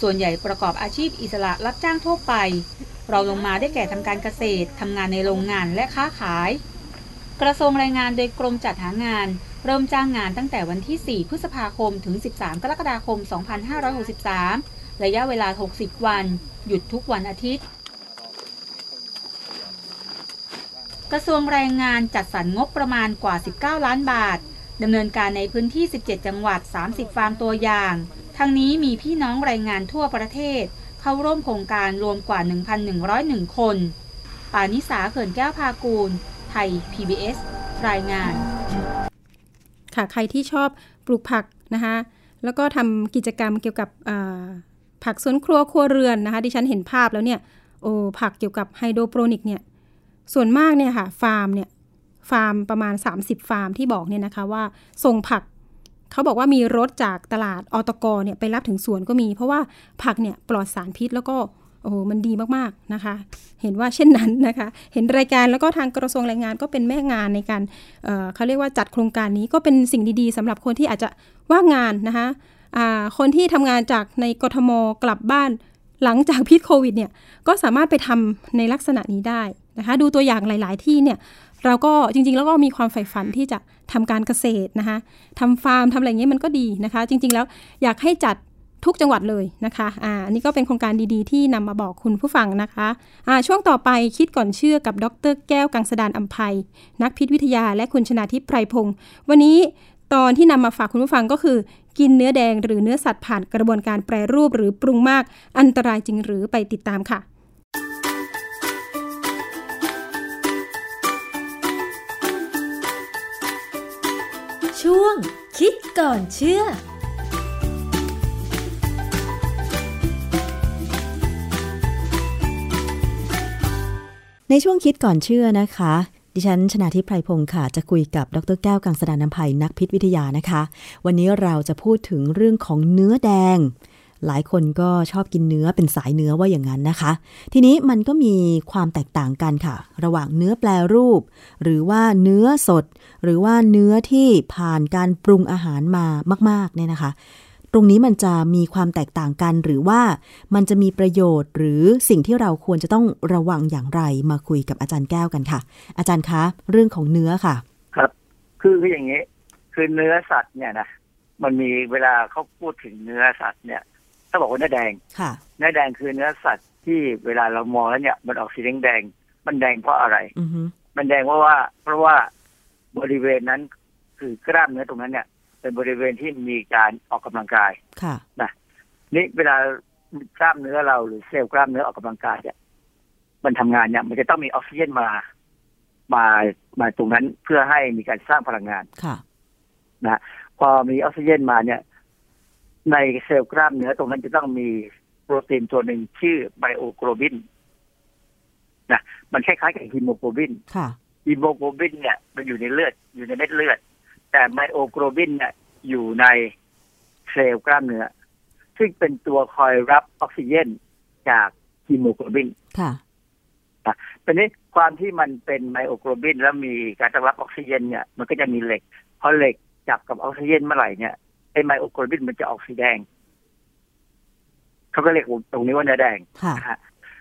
ส่วนใหญ่ประกอบอาชีพอิสระรับจ้างทั่วไป เราลงมาได้แก่ทำการเกษตรทำงานในโรงงานและค้าขาย กระทรวงแรงงานโดยกรมจัดหางาน เริ่มจ้างงานตั้งแต่วันที่ 4 พฤษภาคมถึง 13 กรกฎาคม 2563 ระยะเวลา 60 วัน หยุดทุกวันอาทิตย์กระทรวงแรงงานจัดสรรงบประมาณกว่า 19 ล้านบาท ดำเนินการในพื้นที่ 17 จังหวัด 30 ฟาร์มตัวอย่าง ทั้งนี้มีพี่น้องแรงงานทั่วประเทศ เข้าร่วมโครงการรวมกว่า 1,101 คน ปานิสาเขื่อนแก้วพากูล ไทย PBS รายงาน ค่ะ ใครที่ชอบปลูกผักนะคะ แล้วก็ทำกิจกรรมเกี่ยวกับผักสวนครัวครัวเรือนนะคะดิฉันเห็นภาพแล้วเนี่ยโอ้ผักเกี่ยวกับไฮโดรโปรนิกเนี่ยส่วนมากเนี่ยค่ะฟาร์มเนี่ยฟาร์มประมาณ 30 ฟาร์มที่บอกเนี่ยนะคะว่าส่งผัก เขาบอกว่ามีรถจากตลาด อ.ต.ก.เนี่ยไปรับถึงสวนก็มี เพราะว่าผักเนี่ยปลอดสารพิษแล้วก็โอ้โหมันดีมากๆนะคะ เห็นว่าเช่นนั้นนะคะ เห็นรายการแล้วก็ทางกระทรวงแรงงานก็เป็นแม่งานในการเเขาเรียกว่าจัดโครงการนี้ก็เป็นสิ่งดีๆสำหรับคนที่อาจจะว่างงานนะคะคนที่ทำงานจากในกทมกลับบ้านหลังจากพิษโควิดเนี่ยก็สามารถไปทำในลักษณะนี้ได้นะคะ ดูตัวอย่างหลาย ๆ ที่เนี่ยเราก็จริงๆ แล้วก็มีความใฝ่ฝันที่จะ ทำการเกษตรนะคะทำฟาร์มทำอะไรเงี้ยมันก็ดีนะคะ จริง ๆ แล้วอยากให้จัดทุกจังหวัดเลยนะคะ อ่าอันนี้ก็เป็นโครงการดีๆ ที่นำมาบอกคุณผู้ฟังนะคะ อ่า ช่วงต่อไปคิดก่อนเชื่อกับดรแก้วกังสดานอัมภัย นักพิษวิทยาและคุณชนาทิพย์ไพรพงศ์ วันนี้ตอนที่นำมาฝากคุณผู้ฟังก็คือ กินเนื้อแดงหรือเนื้อสัตว์ผ่านกระบวนการแปรรูปหรือปรุงมากอันตรายจริงหรือไปติดตามค่ะ ช่วง คิดก่อนเชื่อในช่วงคิดก่อนเชื่อนะคะ ดิฉันชนาทิพไพรพงศ์ค่ะ จะคุยกับดรแก้วกังสดานนภัยนักพิษวิทยานะคะ วันนี้เราจะพูดถึงเรื่องของเนื้อแดง หลายคนก็ชอบกินเนื้อเป็นสายเนื้อว่าอย่างนั้นนะคะ ทีนี้มันก็มีความแตกต่างกันค่ะ ระหว่างเนื้อแปลรูป หรือว่าเนื้อสด หรือว่าเนื้อที่ผ่านการปรุงอาหารมามากๆเนี่ยนะคะ ตรงนี้มันจะมีความแตกต่างกันหรือว่ามันจะมีประโยชน์หรือสิ่งที่เราควรจะต้องระวังอย่างไรมาคุยกับอาจารย์แก้วกันค่ะ อาจารย์คะ เรื่องของเนื้อค่ะ ครับ คือคืออย่างนี้ คือเนื้อสัตว์เนี่ยนะมันมีเวลาเขาพูดถึงเนื้อสัตว์เนี่ย ถ้าบอกว่าเนื้อแดงค่ะเนื้อแดงคือเนื้อสัตว์ที่เวลาเรามองแล้วเนี่ย มันออกสีแดงๆมันแดงเพราะอะไรอือฮึมันแดงเพราะว่า เพราะว่าบริเวณนั้น คือกล้ามเนื้อตรงนั้นเนี่ย เป็นบริเวณที่มีการออกกำลังกายค่ะนี่เวลากล้ามเนื้อเราหรือเซลล์กล้ามเนื้อออกกำลังกายเนี่ยมันทำงานเนี่ย มันจะต้องมีออกซิเจนมา มามาตรงนั้นเพื่อให้มีการสร้างพลังงานค่ะนะพอมีออกซิเจนมาเนี่ย ในเซลล์กล้ามเนื้อตรงนั้นจะต้องมีโปรตีนตัวหนึ่งชื่อไมโอโกลบินนะมันคล้ายๆกับฮีโมโกลบินค่ะฮีโมโกลบินเนี่ย มันอยู่ในเลือดอยู่ในเม็ดเลือด แต่ไมโอโกลบินเนี่ยอยู่ในเซลล์กล้ามเนื้อซึ่งเป็นตัวคอยรับออกซิเจนจากฮีโมโกลบินค่ะเป็นนี้ความที่มันเป็นไมโอโกลบินแล้วมีการต้อนรับออกซิเจนเนี่ย มันก็จะมีเหล็กพอเหล็กจับกับออกซิเจนเมื่อไหร่เนี่ย ไอไมโอโกลบินมันจะออกสีแดง เขาก็เรียกตรงนี้ว่าเนื้อแดงค่ะนะฮะ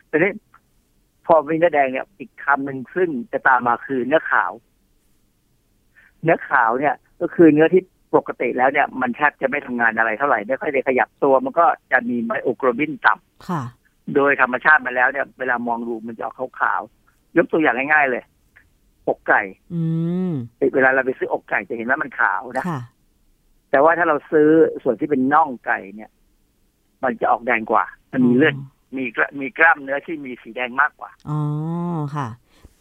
แต่นี้พพอมีเนื้อแดงเนี่ยอีกคำหนึ่งซึ่งจะตามมาคือเนื้อขาว เนื้อขาวเนี่ย ก็คือเนื้อที่ปกติแล้วเนี่ย มันแทบจะไม่ทำงานอะไรเท่าไหร่ไม่ค่อยได้ขยับตัว มันก็จะมีไมโอโกลบินต่ำค่ะโดยธรรมชาติมาแล้วเนี่ย เวลามองดูมันจะออกขาวๆยกตัวอย่างง่ายๆเลยอกไก่อืมเวลาเราไปซื้ออกไก่จะเห็นว่ามันขาวนะค่ะ แต่ว่าถ้าเราซื้อส่วนที่เป็นน่องไก่เนี่ย มันจะออกแดงกว่า มันมีเลือดมีกระมีกล้ามเนื้อที่มีสีแดงมากกว่าอ๋อค่ะ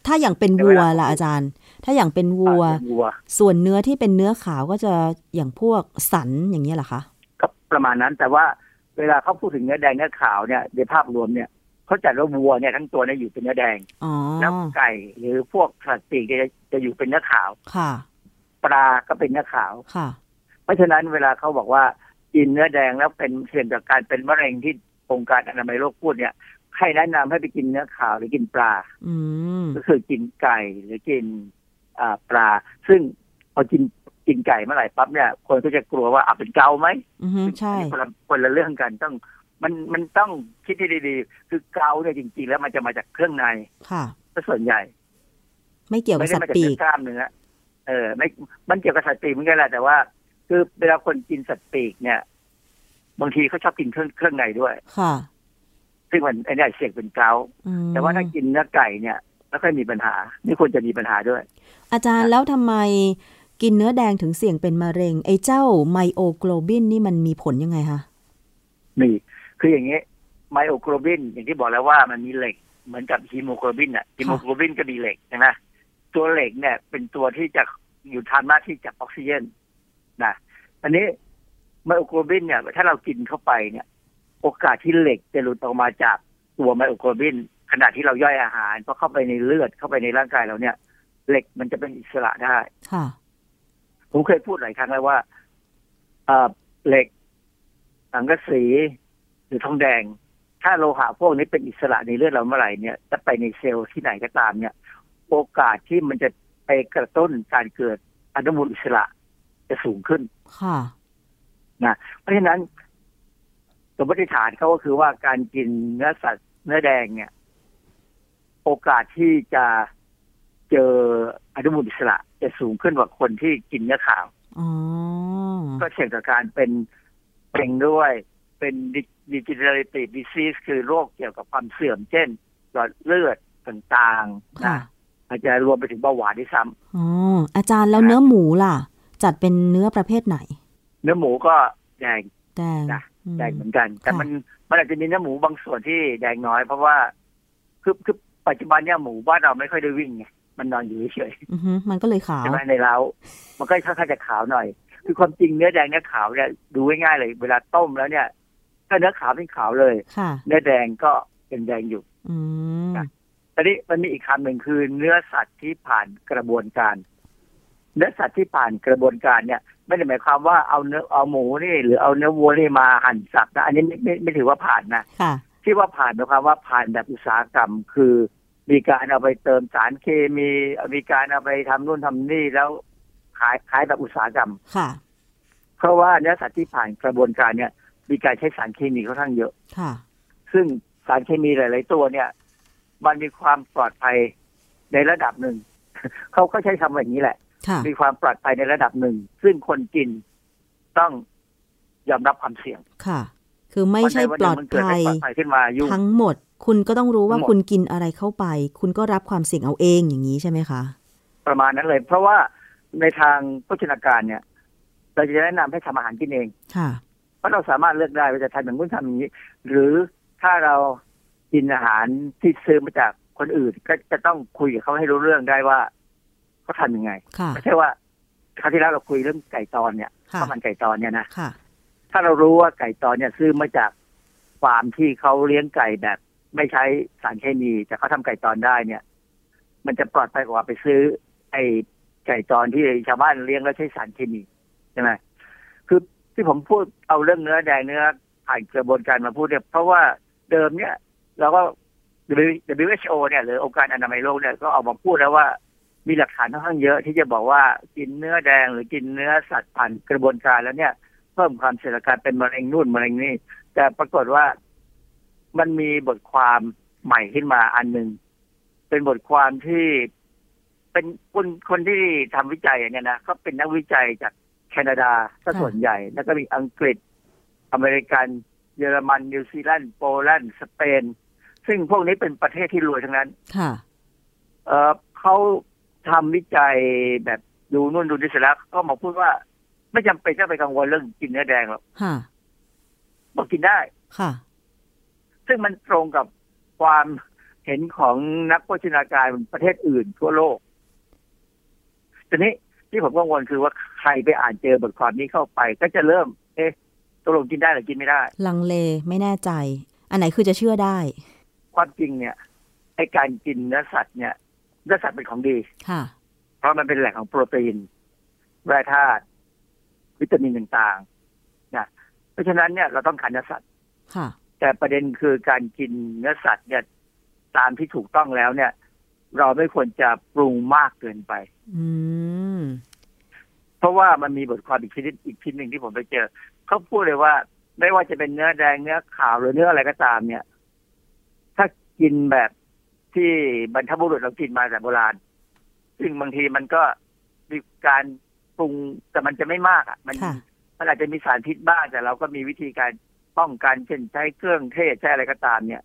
ถ้าอย่างเป็นวัวล่ะอาจารย์ ถ้าอย่างเป็นวัวอ่าเป็นวัวส่วนเนื้อที่เป็นเนื้อขาวก็จะอย่างพวกสันอย่างนี้ยเหรอคะก็ประมาณนั้นแต่ว่าเวลาเขาพูดถึงเนื้อแดงเนื้อขาวเนี่ยในภาพรวมเนี่ยเขาจัดว่าวัวเนี่ยทั้งตัวเนี่ยอยู่เป็นเนื้อแดงอ๋อแล้วไก่หรือพวกสัตว์ปีกเนี่ยจะอยู่เป็นเนื้อขาวค่ะ ปลาก็เป็นเนื้อขาวค่ะ เพราะฉะนั้นเวลาเขาบอกว่ากินเนื้อแดงแล้วเป็นเสี่ยงต่อการเป็นมะเร็งที่องค์การอนามัยโลกพูดเนี่ยให้แนะนำให้ไปกินเนื้อขาวหรือกินปลาอืมก็คือกินไก่หรือกินอ่าปลา ซึ่งพอกินกินไก่เมื่อไหร่ปั๊บเนี่ยคนก็จะกลัวว่าอาเป็นเกาไหมอือฮึใช่อันนี้คนละคนละเรื่องกันต้องมันมันต้องคิดให้ดีๆ คือเกาเนี่ยจริง ๆ แล้วมันจะมาจากเครื่องใน ค่ะก็ส่วนใหญ่ ไม่เกี่ยวกัไม่บได้สัตมาว์จากปีเนื้อกกล้ามเนื้อเออไม่มันเกี่ยวกับสัตว์ปีกเหมือนกันแหละแต่ว่า คือเวลาคนกินสัตว์ปีกเนี่ย บางทีเขาชอบกินเครื่องเครื่องในด้วย ค่ะ ซึ่งมันไอ้เนี่ยเสี่ยงเป็นเกาต์อืมแต่ว่าถ้ากินเนื้อไก่เนี่ยไม่ค่อยมีปัญหา ไม่ควรจะมีปัญหาด้วย อาจารย์แล้วทำไมกินเนื้อแดงถึงเสี่ยงเป็นมะเร็ง ไอ้เจ้าไมโอโกลบินนี่มันมีผลยังไงคะมีคืออย่างนี้ไมโอโกลบิน อย่างที่บอกแล้วว่ามันมีเหล็กเหมือนกับฮีโมโกลบินอะฮีโมโกลบินก็มีเหล็กใช่ไหมตัวเหล็กเนี่ย เป็นตัวที่จะอยู่ทำหน้าที่จับออกซิเจน นะอันนี้ไมโอโกลบินเนี่ยถ้าเรากินเข้าไปเนี่ย โอกาสที่เหล็กจะหลุดออกมาจากตัวไมโอโกลบินขณะที่เราย่อยอาหารพอเข้าไปในเลือดเข้าไปในร่างกายเราเนี่ย เหล็กมันจะเป็นอิสระได้ค่ะผมเคยพูดหลายครั้งแล้วว่าเอ่อเหล็กสังกะสีหรือทองแดง ถ้าโลหะพวกนี้เป็นอิสระในเลือดเราเมื่อไหร่เนี่ยจะไปในเซลล์ที่ไหนก็ตามเนี่ย โอกาสที่มันจะไปกระตุ้นการเกิดอนุมูลอิสระ จะสูงขึ้น ค่ะเพราะฉะนั้นสมมติฐานเขาก็คือว่าการกินเนื้อสัตว์เนื้อแดงเนี่ย โอกาสที่จะเจออนุมูลอิสระจะสูงขึ้นกว่าคนที่กินเนื้อขาวอ๋อก็เสี่ยงต่อการเป็นเป็นด้วย เป็น degenerative disease คือโรคเกี่ยวกับความเสื่อม เช่นหลอดเลือดต่างๆค่ะนะอาจจะรวมไปถึงเบาหวานด้วยซ้อ๋ออาจารย์แล้วเนื้อหมูล่ะ จัดเป็นเนื้อประเภทไหนำเนื้อหมูก็แดงแดงจ้ะอืมแดงเหมือนกัน แต่ค่ะมันมันอาจจะมีเนื้อหมูบางส่วนที่แดงน้อย เพราะว่าคือคือปัจจุบันเนี่ยหมูบ้านเราไม่ค่อยได้วิ่งไงมันนอนอยู่เฉยอือฮึมันก็เลยขาๆวใช่ไหมในเล้ามันก็ค่อนข้างจะขาวหน่อย คือความจริงเนื้อแดงเนื้อขาวเนี่ยดูง่ายๆเลย เวลาต้มแล้วเนี่ยถ้าเนื้อขาวเป็นขาวเลยค่ะเนื้อแดงก็เป็นแดงอยู่ อืมจ้ะตอนนี้มันมีอีกคำหนึ่งคือเนื้อสัตว์ที่ผ่านกระบวนการ เนื้อสัตว์ที่ผ่านกระบวนการเนี่ย ไม่ได้หมายความว่าเอาเนื้อเอาหมูนี่ หรือเอาเนื้อวัวนี่มาหั่นสับนะอันนี้ไม่ไม่ไม่ถือว่าผ่านนะค่ะที่ว่าผ่านหมายความว่าผ่านแบบอุตสาหกรรม คือมีการเอาไปเติมสารเคมีมีการเอาไปทำนู่นทำนี่แล้วขายขายแบบอุตสาหกรรมค่ะ เพราะว่าเนื้อสัตว์ที่ผ่านกระบวนการเนี่ย มีการใช้สารเคมีค่อนข้างเยอะค่ะ ซึ่งสารเคมีหลาย ๆ ตัวเนี่ย มันมีความปลอดภัยในระดับหนึ่งเขาก็ใช้คำว่าอย่างนี้แหละค่ะ มีความปลอดภัยในระดับหนึ่ง ซึ่งคนกินต้องยอมรับความเสี่ยงค่ะ คือไม่ใช่วันปใดลวัอนดหนึ่งมันเกิดภัไม่ยปลอดภัยขึ้นมายุ่งทั้งหมด คุณก็ต้องรู้ว่าทั้งหมดคุณกินอะไรเข้าไป คุณก็รับความเสี่ยงเอาเองอย่างนี้ใช่ไหมคะ ประมาณนั้นเลย เพราะว่าในทางโภชนาการเนี่ย เราจะแนะนำให้ทำอาหารกินเอง ค่ะ เพราะเราสามารถเลือกได้ว่าจะทำอย่างนู้นทำอย่างนี้ หรือถ้าเรากินอาหารที่ซื้อมาจากคนอื่น ก็จะต้องคุยกับเขาให้รู้เรื่องได้ว่า เขาทำยังไงค่ะไม่ใช่ว่าคราวที่แล้วเราคุยเรื่องไก่ตอนเนี่ยค่ะข้าวมันไก่ตอนเนี่ยนะค่ะถ้าเรารู้ว่าไก่ตอนเนี่ยซื้อมาจากฟาร์มที่เขาเลี้ยงไก่แบบ ไม่ใช้สารเคมีแต่เขาทำไก่ตอนได้เนี่ย มันจะปลอดภัยกว่าไปซื้อ ไอ้ไก่ตอนที่ชาวบ้านเลี้ยงแล้วใช้สารเคมีใช่ไหมคือที่ผมพูดเอาเรื่องเนื้อแดงเนื้อผ่านกระบวนการมาพูดเนี่ย เพราะว่าเดิมเนี่ยเราก็ WHO เนี่ยหรือองค์การอนามัยโลกเนี่ยก็ออกมาพูดแล้วว่า มีหลักฐานค่อนข้างเยอะที่จะบอกว่ากินเนื้อแดงหรือกินเนื้อสัตว์ผ่านกระบวนการแล้วเนี่ย เพิ่มความเสี่ยงต่อการเป็นมะเร็งนู่นมะเร็งนี่แต่ปรากฏว่ามันมีบทความใหม่ขึ้นมาอันหนึ่งเป็นบทความที่เป็นคนคนที่ทำวิจัยเนี่ยนะก็เป็นนักวิจัยจากแคนาดาก็ส่วนใหญ่ แล้วก็มีอังกฤษ อเมริกัน เยอรมัน นิวซีแลนด์โปแลนด์สเปน ซึ่งพวกนี้เป็นประเทศที่รวยทั้งนั้น ค่ะ เออเขา ทำวิจัยแบบดูนู่นดูนี่เสร็จแล้วก็มาพูดว่า ไม่จำเป็นต้องไปกังวลเรื่องกินเนื้อแดงหรอกค่ะบอกกินได้ค่ะ ซึ่งมันตรงกับความเห็นของนักโภชนาการประเทศอื่นทั่วโลกทีนี้ที่ผมกังวลคือว่าใครไปอ่านเจอบทความนี้เข้าไป ก็จะเริ่ม เอ๊ะตกลงกินได้หรือกินไม่ได้ ลังเลไม่แน่ใจ อันไหนคือจะเชื่อได้ ความจริงเนี่ยไอการกินเนื้อสัตว์เนี่ย เนื้อสัตว์เป็นของดีค่ะ เพราะมันเป็นแหล่งของโปรตีนแร่ธาตุวิตามินต่างๆนะเพราะฉะนั้นเนี่ยเราต้องทานเนื้อสัตว์ค่ะ แต่ประเด็นคือการกินเนื้อสัตว์เนี่ยตามที่ถูกต้องแล้วเนี่ย เราไม่ควรจะปรุงมากเกินไป อืมเพราะว่ามันมีบทความอีกชนิดอีกชิ้นหนึ่งที่ผมไปเจอเขาพูดเลยว่า ไม่ว่าจะเป็นเนื้อแดงเนื้อขาวหรือเนื้ออะไรก็ตามเนี่ย ถ้ากินแบบ ที่บรรพบุรุษเรากินมาแต่โบราณ ซึ่งบางทีมันก็มีการปรุงแต่มันจะไม่มากอะ มันค่ะมันอาจจะมีสารพิษบ้างแต่เราก็มีวิธีการป้องกันเช่นใช้เครื่องเทศใช้อะไรก็ตามเนี่ย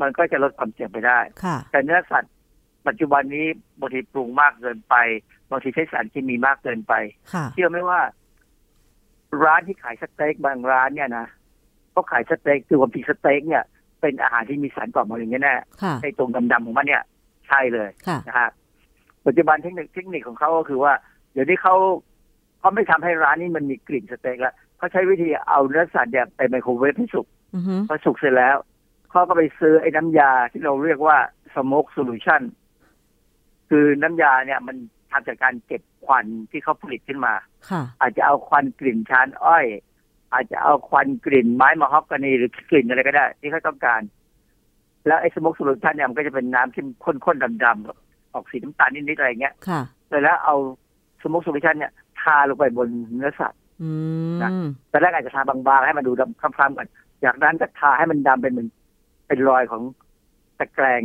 มันก็จะลดความเสี่ยงไปได้ค่ะแต่เนื้อสัตว์ปัจจุบันนี้บางทีปรุงมากเกินไปบางทีใช้สารเคมีมากเกินไปค่ะเชื่อไหมว่า ร้านที่ขายสเต็กบางร้านเนี่ยนะเขาขายสเต็กคือความจริงสเต็กเนี่ย เป็นอาหารที่มีสารก่อมะเร็งแน่ค่ะๆในตรงดำๆของมันเนี่ย ใช่เลยค่ะนะฮะปัจจุบันเทคนิคเทคนิคของเขาก็คือว่า เดี๋ยวนี้เขาเขาไม่ทำให้ร้านนี้มันมีกลิ่นสเต็กแล้วเขาใช้วิธีเอาเนื้อสัตว์เนี่ยไปไมโครเวฟให้สุกอือฮึพอสุกเสร็จแล้วเขาก็ไปซื้อไอ้น้ำยาที่เราเรียกว่า smoke solution คือน้ำยาเนี่ยมันทำจากการเก็บควันที่เขาผลิตขึ้นมาค่ะอาจจะเอาควันกลิ่นชานอ้อย อาจจะเอาควันกลิ่นไม้มะฮอกกานีหรือกลิ่นอะไรก็ได้ ที่เขาต้องการ แล้วไอ้ smoke solution เนี่ยมันก็จะเป็นน้ำที่ข้นๆดำๆออกสีน้ำตาลนิดๆอะไรเงี้ยค่ะเสร็จแล้วเอา smoke solution เนี่ยทาลงไปบนเนื้อสัตว์อืนะมแต่แรกอาจจะทาบางๆให้มันดูดำคล้ำๆก่อนจากนั้นก็ทาให้มันดำเป็นเหมือนเป็นรอยของตะแกรง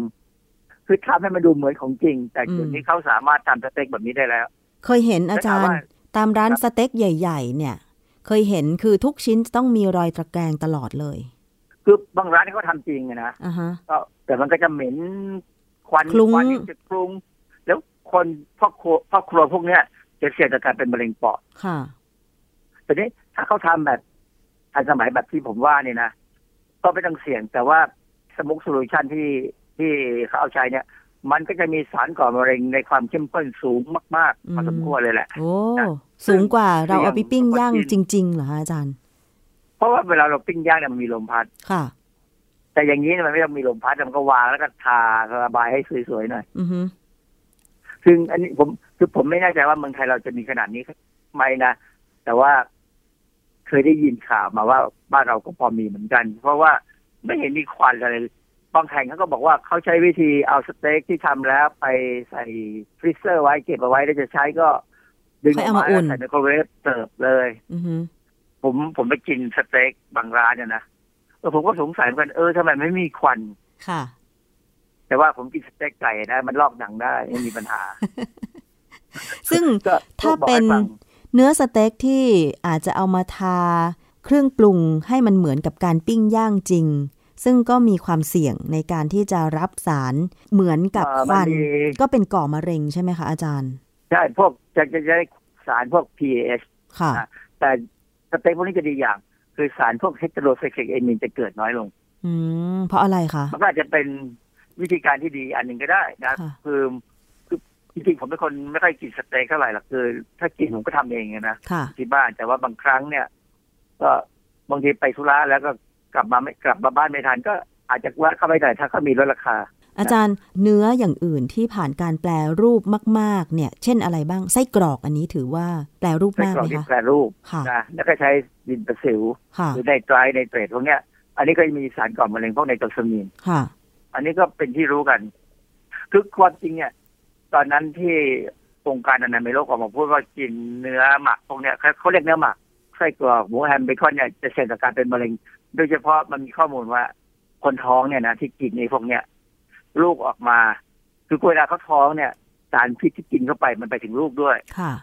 คือทำให้มันดูเหมือนของจริง แต่อืมเดี๋ยวนี้เขาสามารถทำสเต็กแบบนี้ได้แล้ว เคยเห็นอาจารแล้วถามย์ว่าตามร้านครับสเต็กใหญ่ ๆ เนี่ย เคยเห็นคือทุกชิ้นต้องมีรอยตะแกรงตลอดเลย คือบางร้านที่เขาทำจริงอะนะอ่าฮะก็แต่มันก็จะเหม็นควันคลุ้งควันที่จะคลุ้งแล้วคนพ่อครัวพ่อครัวพวกเนี้ยจะเสี่ยงต่อการเป็นมะเร็งปอดค่ะแต่นี้ถ้าเขาทำแบบทันสมัยแบบที่ผมว่าเนี่ยนะก็ไม่ต้องเสี่ยงแต่ว่า smoke solution ที่ที่เขาเอาใช้เนี่ย มันก็จะมีสารก่อมะเร็งในความเข้มข้นสูงมากๆพอสมควรเลยแหละ โอ้นะสูงกว่าเราเอาไปปิ้งย่างเสี่ยงกว่ากิจนริง ๆ เหรอคะอาจารย์ เพราะว่าเวลาเราปิ้งย่างเนี่ยมันมีลมพัด ค่ะ แต่อย่างนี้เนี่ยมันไม่ต้องมีลมพัดมันก็วางแล้วก็ทาระบายให้สวยๆหน่อย อือฮึซึ่งอันนี้ผมคือผมไม่แน่ใจว่าเมืองไทยเราจะมีขนาดนี้ไหมนะ แต่ว่าเคยได้ยินข่าวมาว่าบ้านเราก็พอมีเหมือนกัน เพราะว่าไม่เห็นมีควันอะไรเลย บางแห่งเขาก็บอกว่าเขาใช้วิธีเอาสเต็กที่ทำแล้วไปใส่ freezer ไว้เก็บเอาไว้แล้วจะใช้ก็ดึงอค่อยอกเอามามาอุ่นใส่ไมโครเวฟเสิร์ฟเลยอือฮึผมผมไปกินสเต็กบางร้านเนี่ยนะเออผมก็สงสัยเหมือนกันเออทำไมไม่มีควันค่ะ แต่ว่าผมกินสเต็กไก่นะมันลอกหนังได้ไม่มีปัญหา ซึ่งก็ถ้าบอกเป็ให้นฟังเนื้อสเต็กที่อาจจะเอามาทาเครื่องปรุงให้มันเหมือนกับการปิ้งย่างจริง ซึ่งก็มีความเสี่ยงในการที่จะรับสารเหมือนกับอ่าควันมันมีก็เป็นก่อมะเร็งใช่ไหมคะอาจารย์ ใช่พวกจะจะจะได้สารพวก PAH ค่ะอะแต่สเต็กพวกนี้จะดีอย่าง คือสารพวกเฮตโรไซคลิกเอมินจะเกิดน้อยลง อืมเพราะอะไรคะมันก็อาจจะเป็นวิธีการที่ดีอันหนึ่งก็ได้นะค่ะคือคือจริงๆผมเป็นคนไม่ค่อยกินสเต็กเท่าไหร่หรอกคือถ้ากินผมก็ทำเองนะค่ะที่บ้านแต่ว่าบางครั้งเนี่ย ก็บางทีไปธุระแล้วก็ กลับมาไม่กลับมาบ้านไม่ทันก็อาจจะว่าเข้าไปได้ถ้าเขามีลดราคา อาจารย์เนื้ออย่างอื่นที่ผ่านการแปรรูปมาก ๆ เนี่ย เช่นอะไรบ้างไส้กรอกอันนี้ถือว่าแปรรูปมากไหมคะไส้กรอกที่แปรรูปค่ะนะแล้วก็ใช้ดินประสิวค่ะหรือไนไตรท์ไนเตรตพวกเนี้ย อันนี้ก็จะมีสารก่อมะเร็งพวกไนโตรซามีนค่ะ อันนี้ก็เป็นที่รู้กันคือความจริงเนี่ยตอนนั้นที่องค์การอนามัยโลกออกมาพูดว่ากินเนื้อหมักพวกเนี้ยเขาเขาเรียกเนื้อหมักไส้กรอกหมูแฮมเบคอนเนี่ยจะเสี่ยงต่อการเป็นมะเร็ง โดยเฉพาะมันมีข้อมูลว่า คนท้องเนี่ยนะที่กินในพวกเนี้ยลูกออกมาคือเวลาเขาท้องเนี่ย สารพิษที่กินเข้าไปมันไปถึงลูกด้วยค่ะ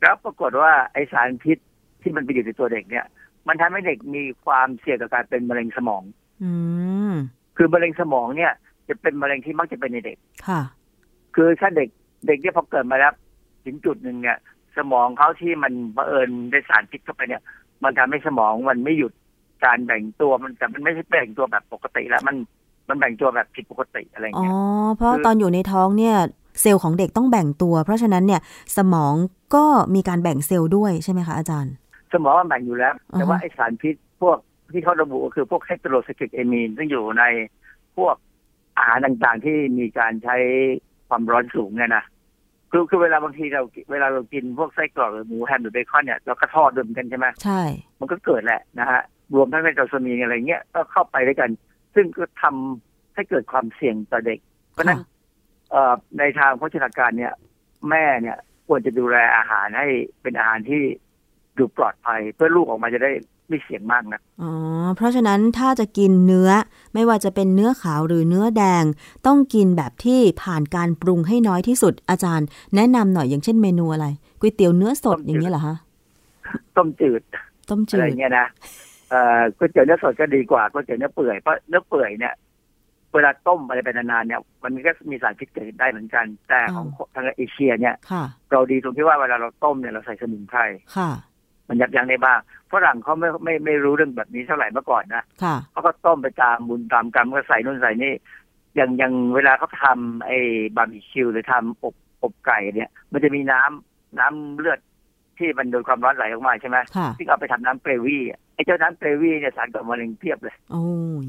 แล้วปรากฏว่าไอสารพิษที่มันไปอยู่ในตัวเด็กเนี่ย มันทำให้เด็กมีความเสี่ยงต่อการเป็นมะเร็งสมอง อืมคือมะเร็งสมองเนี่ย จะเป็นมะเร็งที่มักจะเป็นในเด็กค่ะ คือถ้าเด็กเด็กเนี่ยพอเกิดมาแล้วถึงจุดหนึ่งเนี่ย สมองเขาที่มันบังเอิญได้สารพิษเข้าไปเนี่ย มันทำให้สมองมันไม่หยุด การแบ่งตัวมันแต่มันไม่ใช่แบ่งตัวแบบปกติแล้วมันมันแบ่งตัวแบบผิดปกติอะไรอ๋อเงี้ยเพราะคือตอนอยู่ในท้องเนี่ย เซลล์ของเด็กต้องแบ่งตัว เพราะฉะนั้นเนี่ยสมองก็มีการแบ่งเซลล์ด้วยใช่ไหมคะอาจารย์ สมองมันแบ่งอยู่แล้ว แต่อือฮะว่าไอสารพิษพวกที่เขาระบุก็คือพวกเฮตโรไซคลิกเอมีนซึ่งอยู่ในพวกอาหารต่างๆที่มีการใช้ความร้อนสูงเนี่ยนะคือคือเวลาบางทีเราเวลาเรากินพวกไส้กรอกหรือหมูแฮมหรือเบคอนเนี่ยเราก็ทอดด้วยเหมือนกันใช่ไหมใช่ มันก็เกิดแหละนะฮะ รวมทั้งไนโตรซามีนอะไรเงี้ยก็เข้าไปด้วยกัน ซึ่งก็ทำให้เกิดความเสี่ยงต่อเด็ก เพราะฉะนั้นค่ะเอ่อในทางโภชนาการเนี่ย แม่เนี่ยควรจะดูแลอาหารให้เป็นอาหารที่ดูปลอดภัย เพื่อลูกออกมาจะได้ไม่เสี่ยงมากนะอ๋อ เพราะฉะนั้นถ้าจะกินเนื้อไม่ว่าจะเป็นเนื้อขาวหรือเนื้อแดง ต้องกินแบบที่ผ่านการปรุงให้น้อยที่สุดอาจารย์ แนะนำหน่อยอย่างเช่นเมนูอะไรก๋วยเตี๋ยวเนื้อสดอย่างนี้ยเหรอคะต้มจืด ต้มจือะไรดเงี้ยนะเอ่อ ก๋วยเตี๋ยวเนื้อสดก็ดีกว่าก๋วยเตี๋ยวเนื้อเปื่อยเพราะเนื้อเปื่อยเนี่ยเวลาต้มอะไรไปนานๆเนี่ย มันก็มีสารพิษเกิดได้เหมือนกัน แต่ของทางเอเชียเนี่ยค่ะเราดีตรงที่ว่าเวลาเราต้มเนี่ยเราใส่สมุนไพรค่ะมันยับยั้งได้บ้างฝรั่งเขาไม่ไม่ไม่รู้เรื่องแบบนี้เท่าไหร่เมื่อก่อนนะค่ะเขาก็ต้มไปตามบุญตามกรรมก็ใส่นู่นใส่นี่อย่างอย่างเวลาเขาทำไอ้บาร์บีคิวหรือทำอบอบไก่เนี่ย มันจะมีน้ำน้ำเลือด ที่มันโดนความร้อนไหลออกมาใช่ไหมค่ะที่เอาไปทำน้ำเกรวี่อะไอ้เจ้าน้ำเกรวี่เนี่ยสารก่อมะเร็งเพียบเลย โอ้ย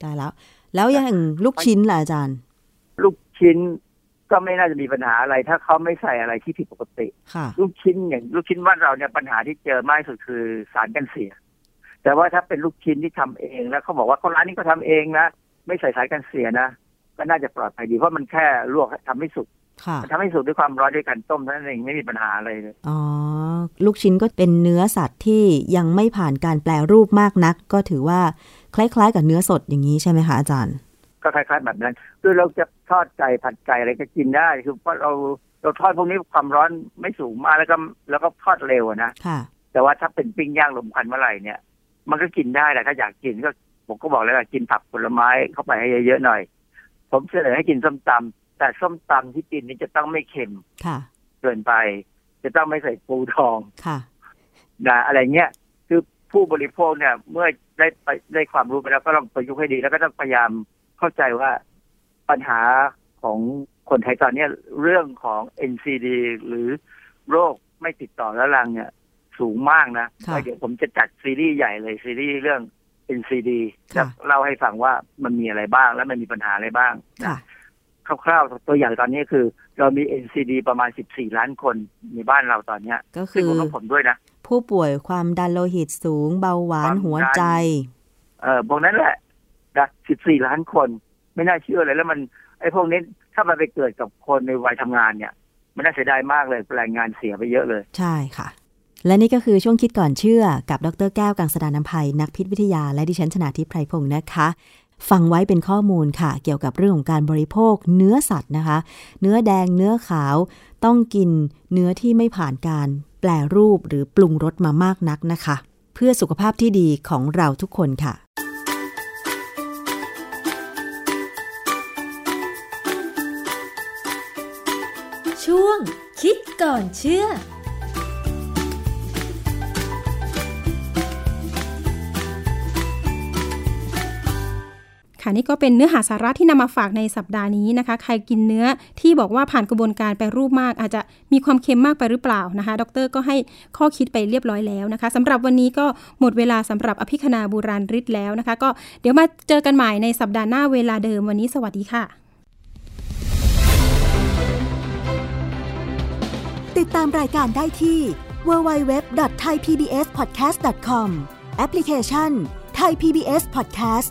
ได้แล้ว แล้วอย่างลูกชิ้นล่ะอาจารย์ ลูกชิ้นก็ไม่น่าจะมีปัญหาอะไร ถ้าเขาไม่ใส่อะไรที่ผิดปกติค่ะลูกชิ้นอย่างลูกชิ้นบ้านเราเนี่ยปัญหาที่เจอมากที่สุดคือสารกันเสีย แต่ว่าถ้าเป็นลูกชิ้นที่ทำเองแล้วเขาบอกว่าคนร้านนี้ก็ทำเองนะไม่ใส่สารกันเสียนะก็น่าจะปลอดภัยดีเพราะมันแค่ลวกทำให้สุกค่ะมัน ทำให้สุกด้วยความร้อนด้วยการต้มเท่านั้นเองไม่มีปัญหาอะไรเลยอ๋อ ลูกชิ้นก็เป็นเนื้อสัตว์ที่ยังไม่ผ่านการแปลรูปมากนัก ก็ถือว่าคล้ายๆ กับเนื้อสดอย่างนี้ใช่ไหมคะอาจารย์ ก็คล้ายๆแบบนั้นคือเราจะทอดไก่ผัดไก่อะไรก็กินได้คือเพราะเราเราทอดพวกนี้ความร้อนไม่สูงมากแล้วก็แล้วก็ทอดเร็วอะนะค่ะแต่ว่าถ้าเป็นปิ้งย่างลมควันเมื่อไหร่เนี่ย มันก็กินได้แหละถ้าอยากกินก็ผมก็บอกแล้วว่ากินผักผลไม้เข้าไปให้เยอะๆหน่อย ผมเสนอให้กินส้มตำ แต่ส้มตำที่กินนี่จะต้องไม่เค็มค่ะเกินไป จะต้องไม่ใส่ปูทองค่ะนะอะไรเงี้ยคือผู้บริโภคเนี่ย เมื่อได้ไปได้ความรู้ไปแล้วก็ต้องประยุกต์ให้ดี แล้วก็ต้องพยายามเข้าใจว่าปัญหาของคนไทยตอนเนี้ยเรื่องของ NCD หรือโรคไม่ติดต่อแล้วรังเนี่ย สูงมากนะค่ะแล้วเดี๋ยวผมจะจัดซีรีส์ใหญ่เลยซีรีส์เรื่อง NCD ค่ะจะเล่าให้ฟังว่ามันมีอะไรบ้าง และมันมีปัญหาอะไรบ้าง ค่ะคร่าวๆตัวอย่างตอนนี้คือ เรามี NCD ประมาณ 14 ล้านคนในบ้านเราตอนเนี้ยก็ซึ่คืงอรวมทั้งผมด้วยนะ ผู้ป่วยความดันโลหิตสูง เบาหวาคนวามหัวดันใจ เออพวกนั้นแหละนะ14 ล้านคน ไม่น่าเชื่อเลยแล้วมันไอ้พวกนี้ถ้ามันไปเกิดกับคนในวัยทำงานเนี่ย มันน่าเสียดายมากเลยแรงงานเสียไปเยอะเลย ใช่ค่ะ และนี่ก็คือช่วงคิดก่อนเชื่อกับดรแก้วกังสดานนภัยนักพิษวิทยา และดิฉันชนาทิพไพรพงศ์นะคะ ฟังไว้เป็นข้อมูลค่ะ เกี่ยวกับเรื่องของการบริโภคเนื้อสัตว์นะคะ เนื้อแดงเนื้อขาวต้องกินเนื้อที่ไม่ผ่านการแปลรูปหรือปรุงรสมามากนักนะคะ เพื่อสุขภาพที่ดีของเราทุกคนค่ะ ช่วงคิดก่อนเชื่อ ค่ะนี่ก็เป็นเนื้อหาสาระที่นำมาฝากในสัปดาห์นี้นะคะ ใครกินเนื้อที่บอกว่าผ่านกระบวนการแปรรูปมาก อาจจะมีความเค็มมากไปหรือเปล่านะคะ ดรก็ให้ข้อคิดไปเรียบร้อยแล้วนะคะสำหรับวันนี้ก็หมดเวลาสำหรับอภิคณาบูราริศแล้วนะคะ ก็เดี๋ยวมาเจอกันใหม่ในสัปดาห์หน้าเวลาเดิมวันนี้สวัสดีค่ะ ติดตามรายการได้ที่ www.thaipbspodcast.com แอปพลิเคชัน Thai PBS Podcast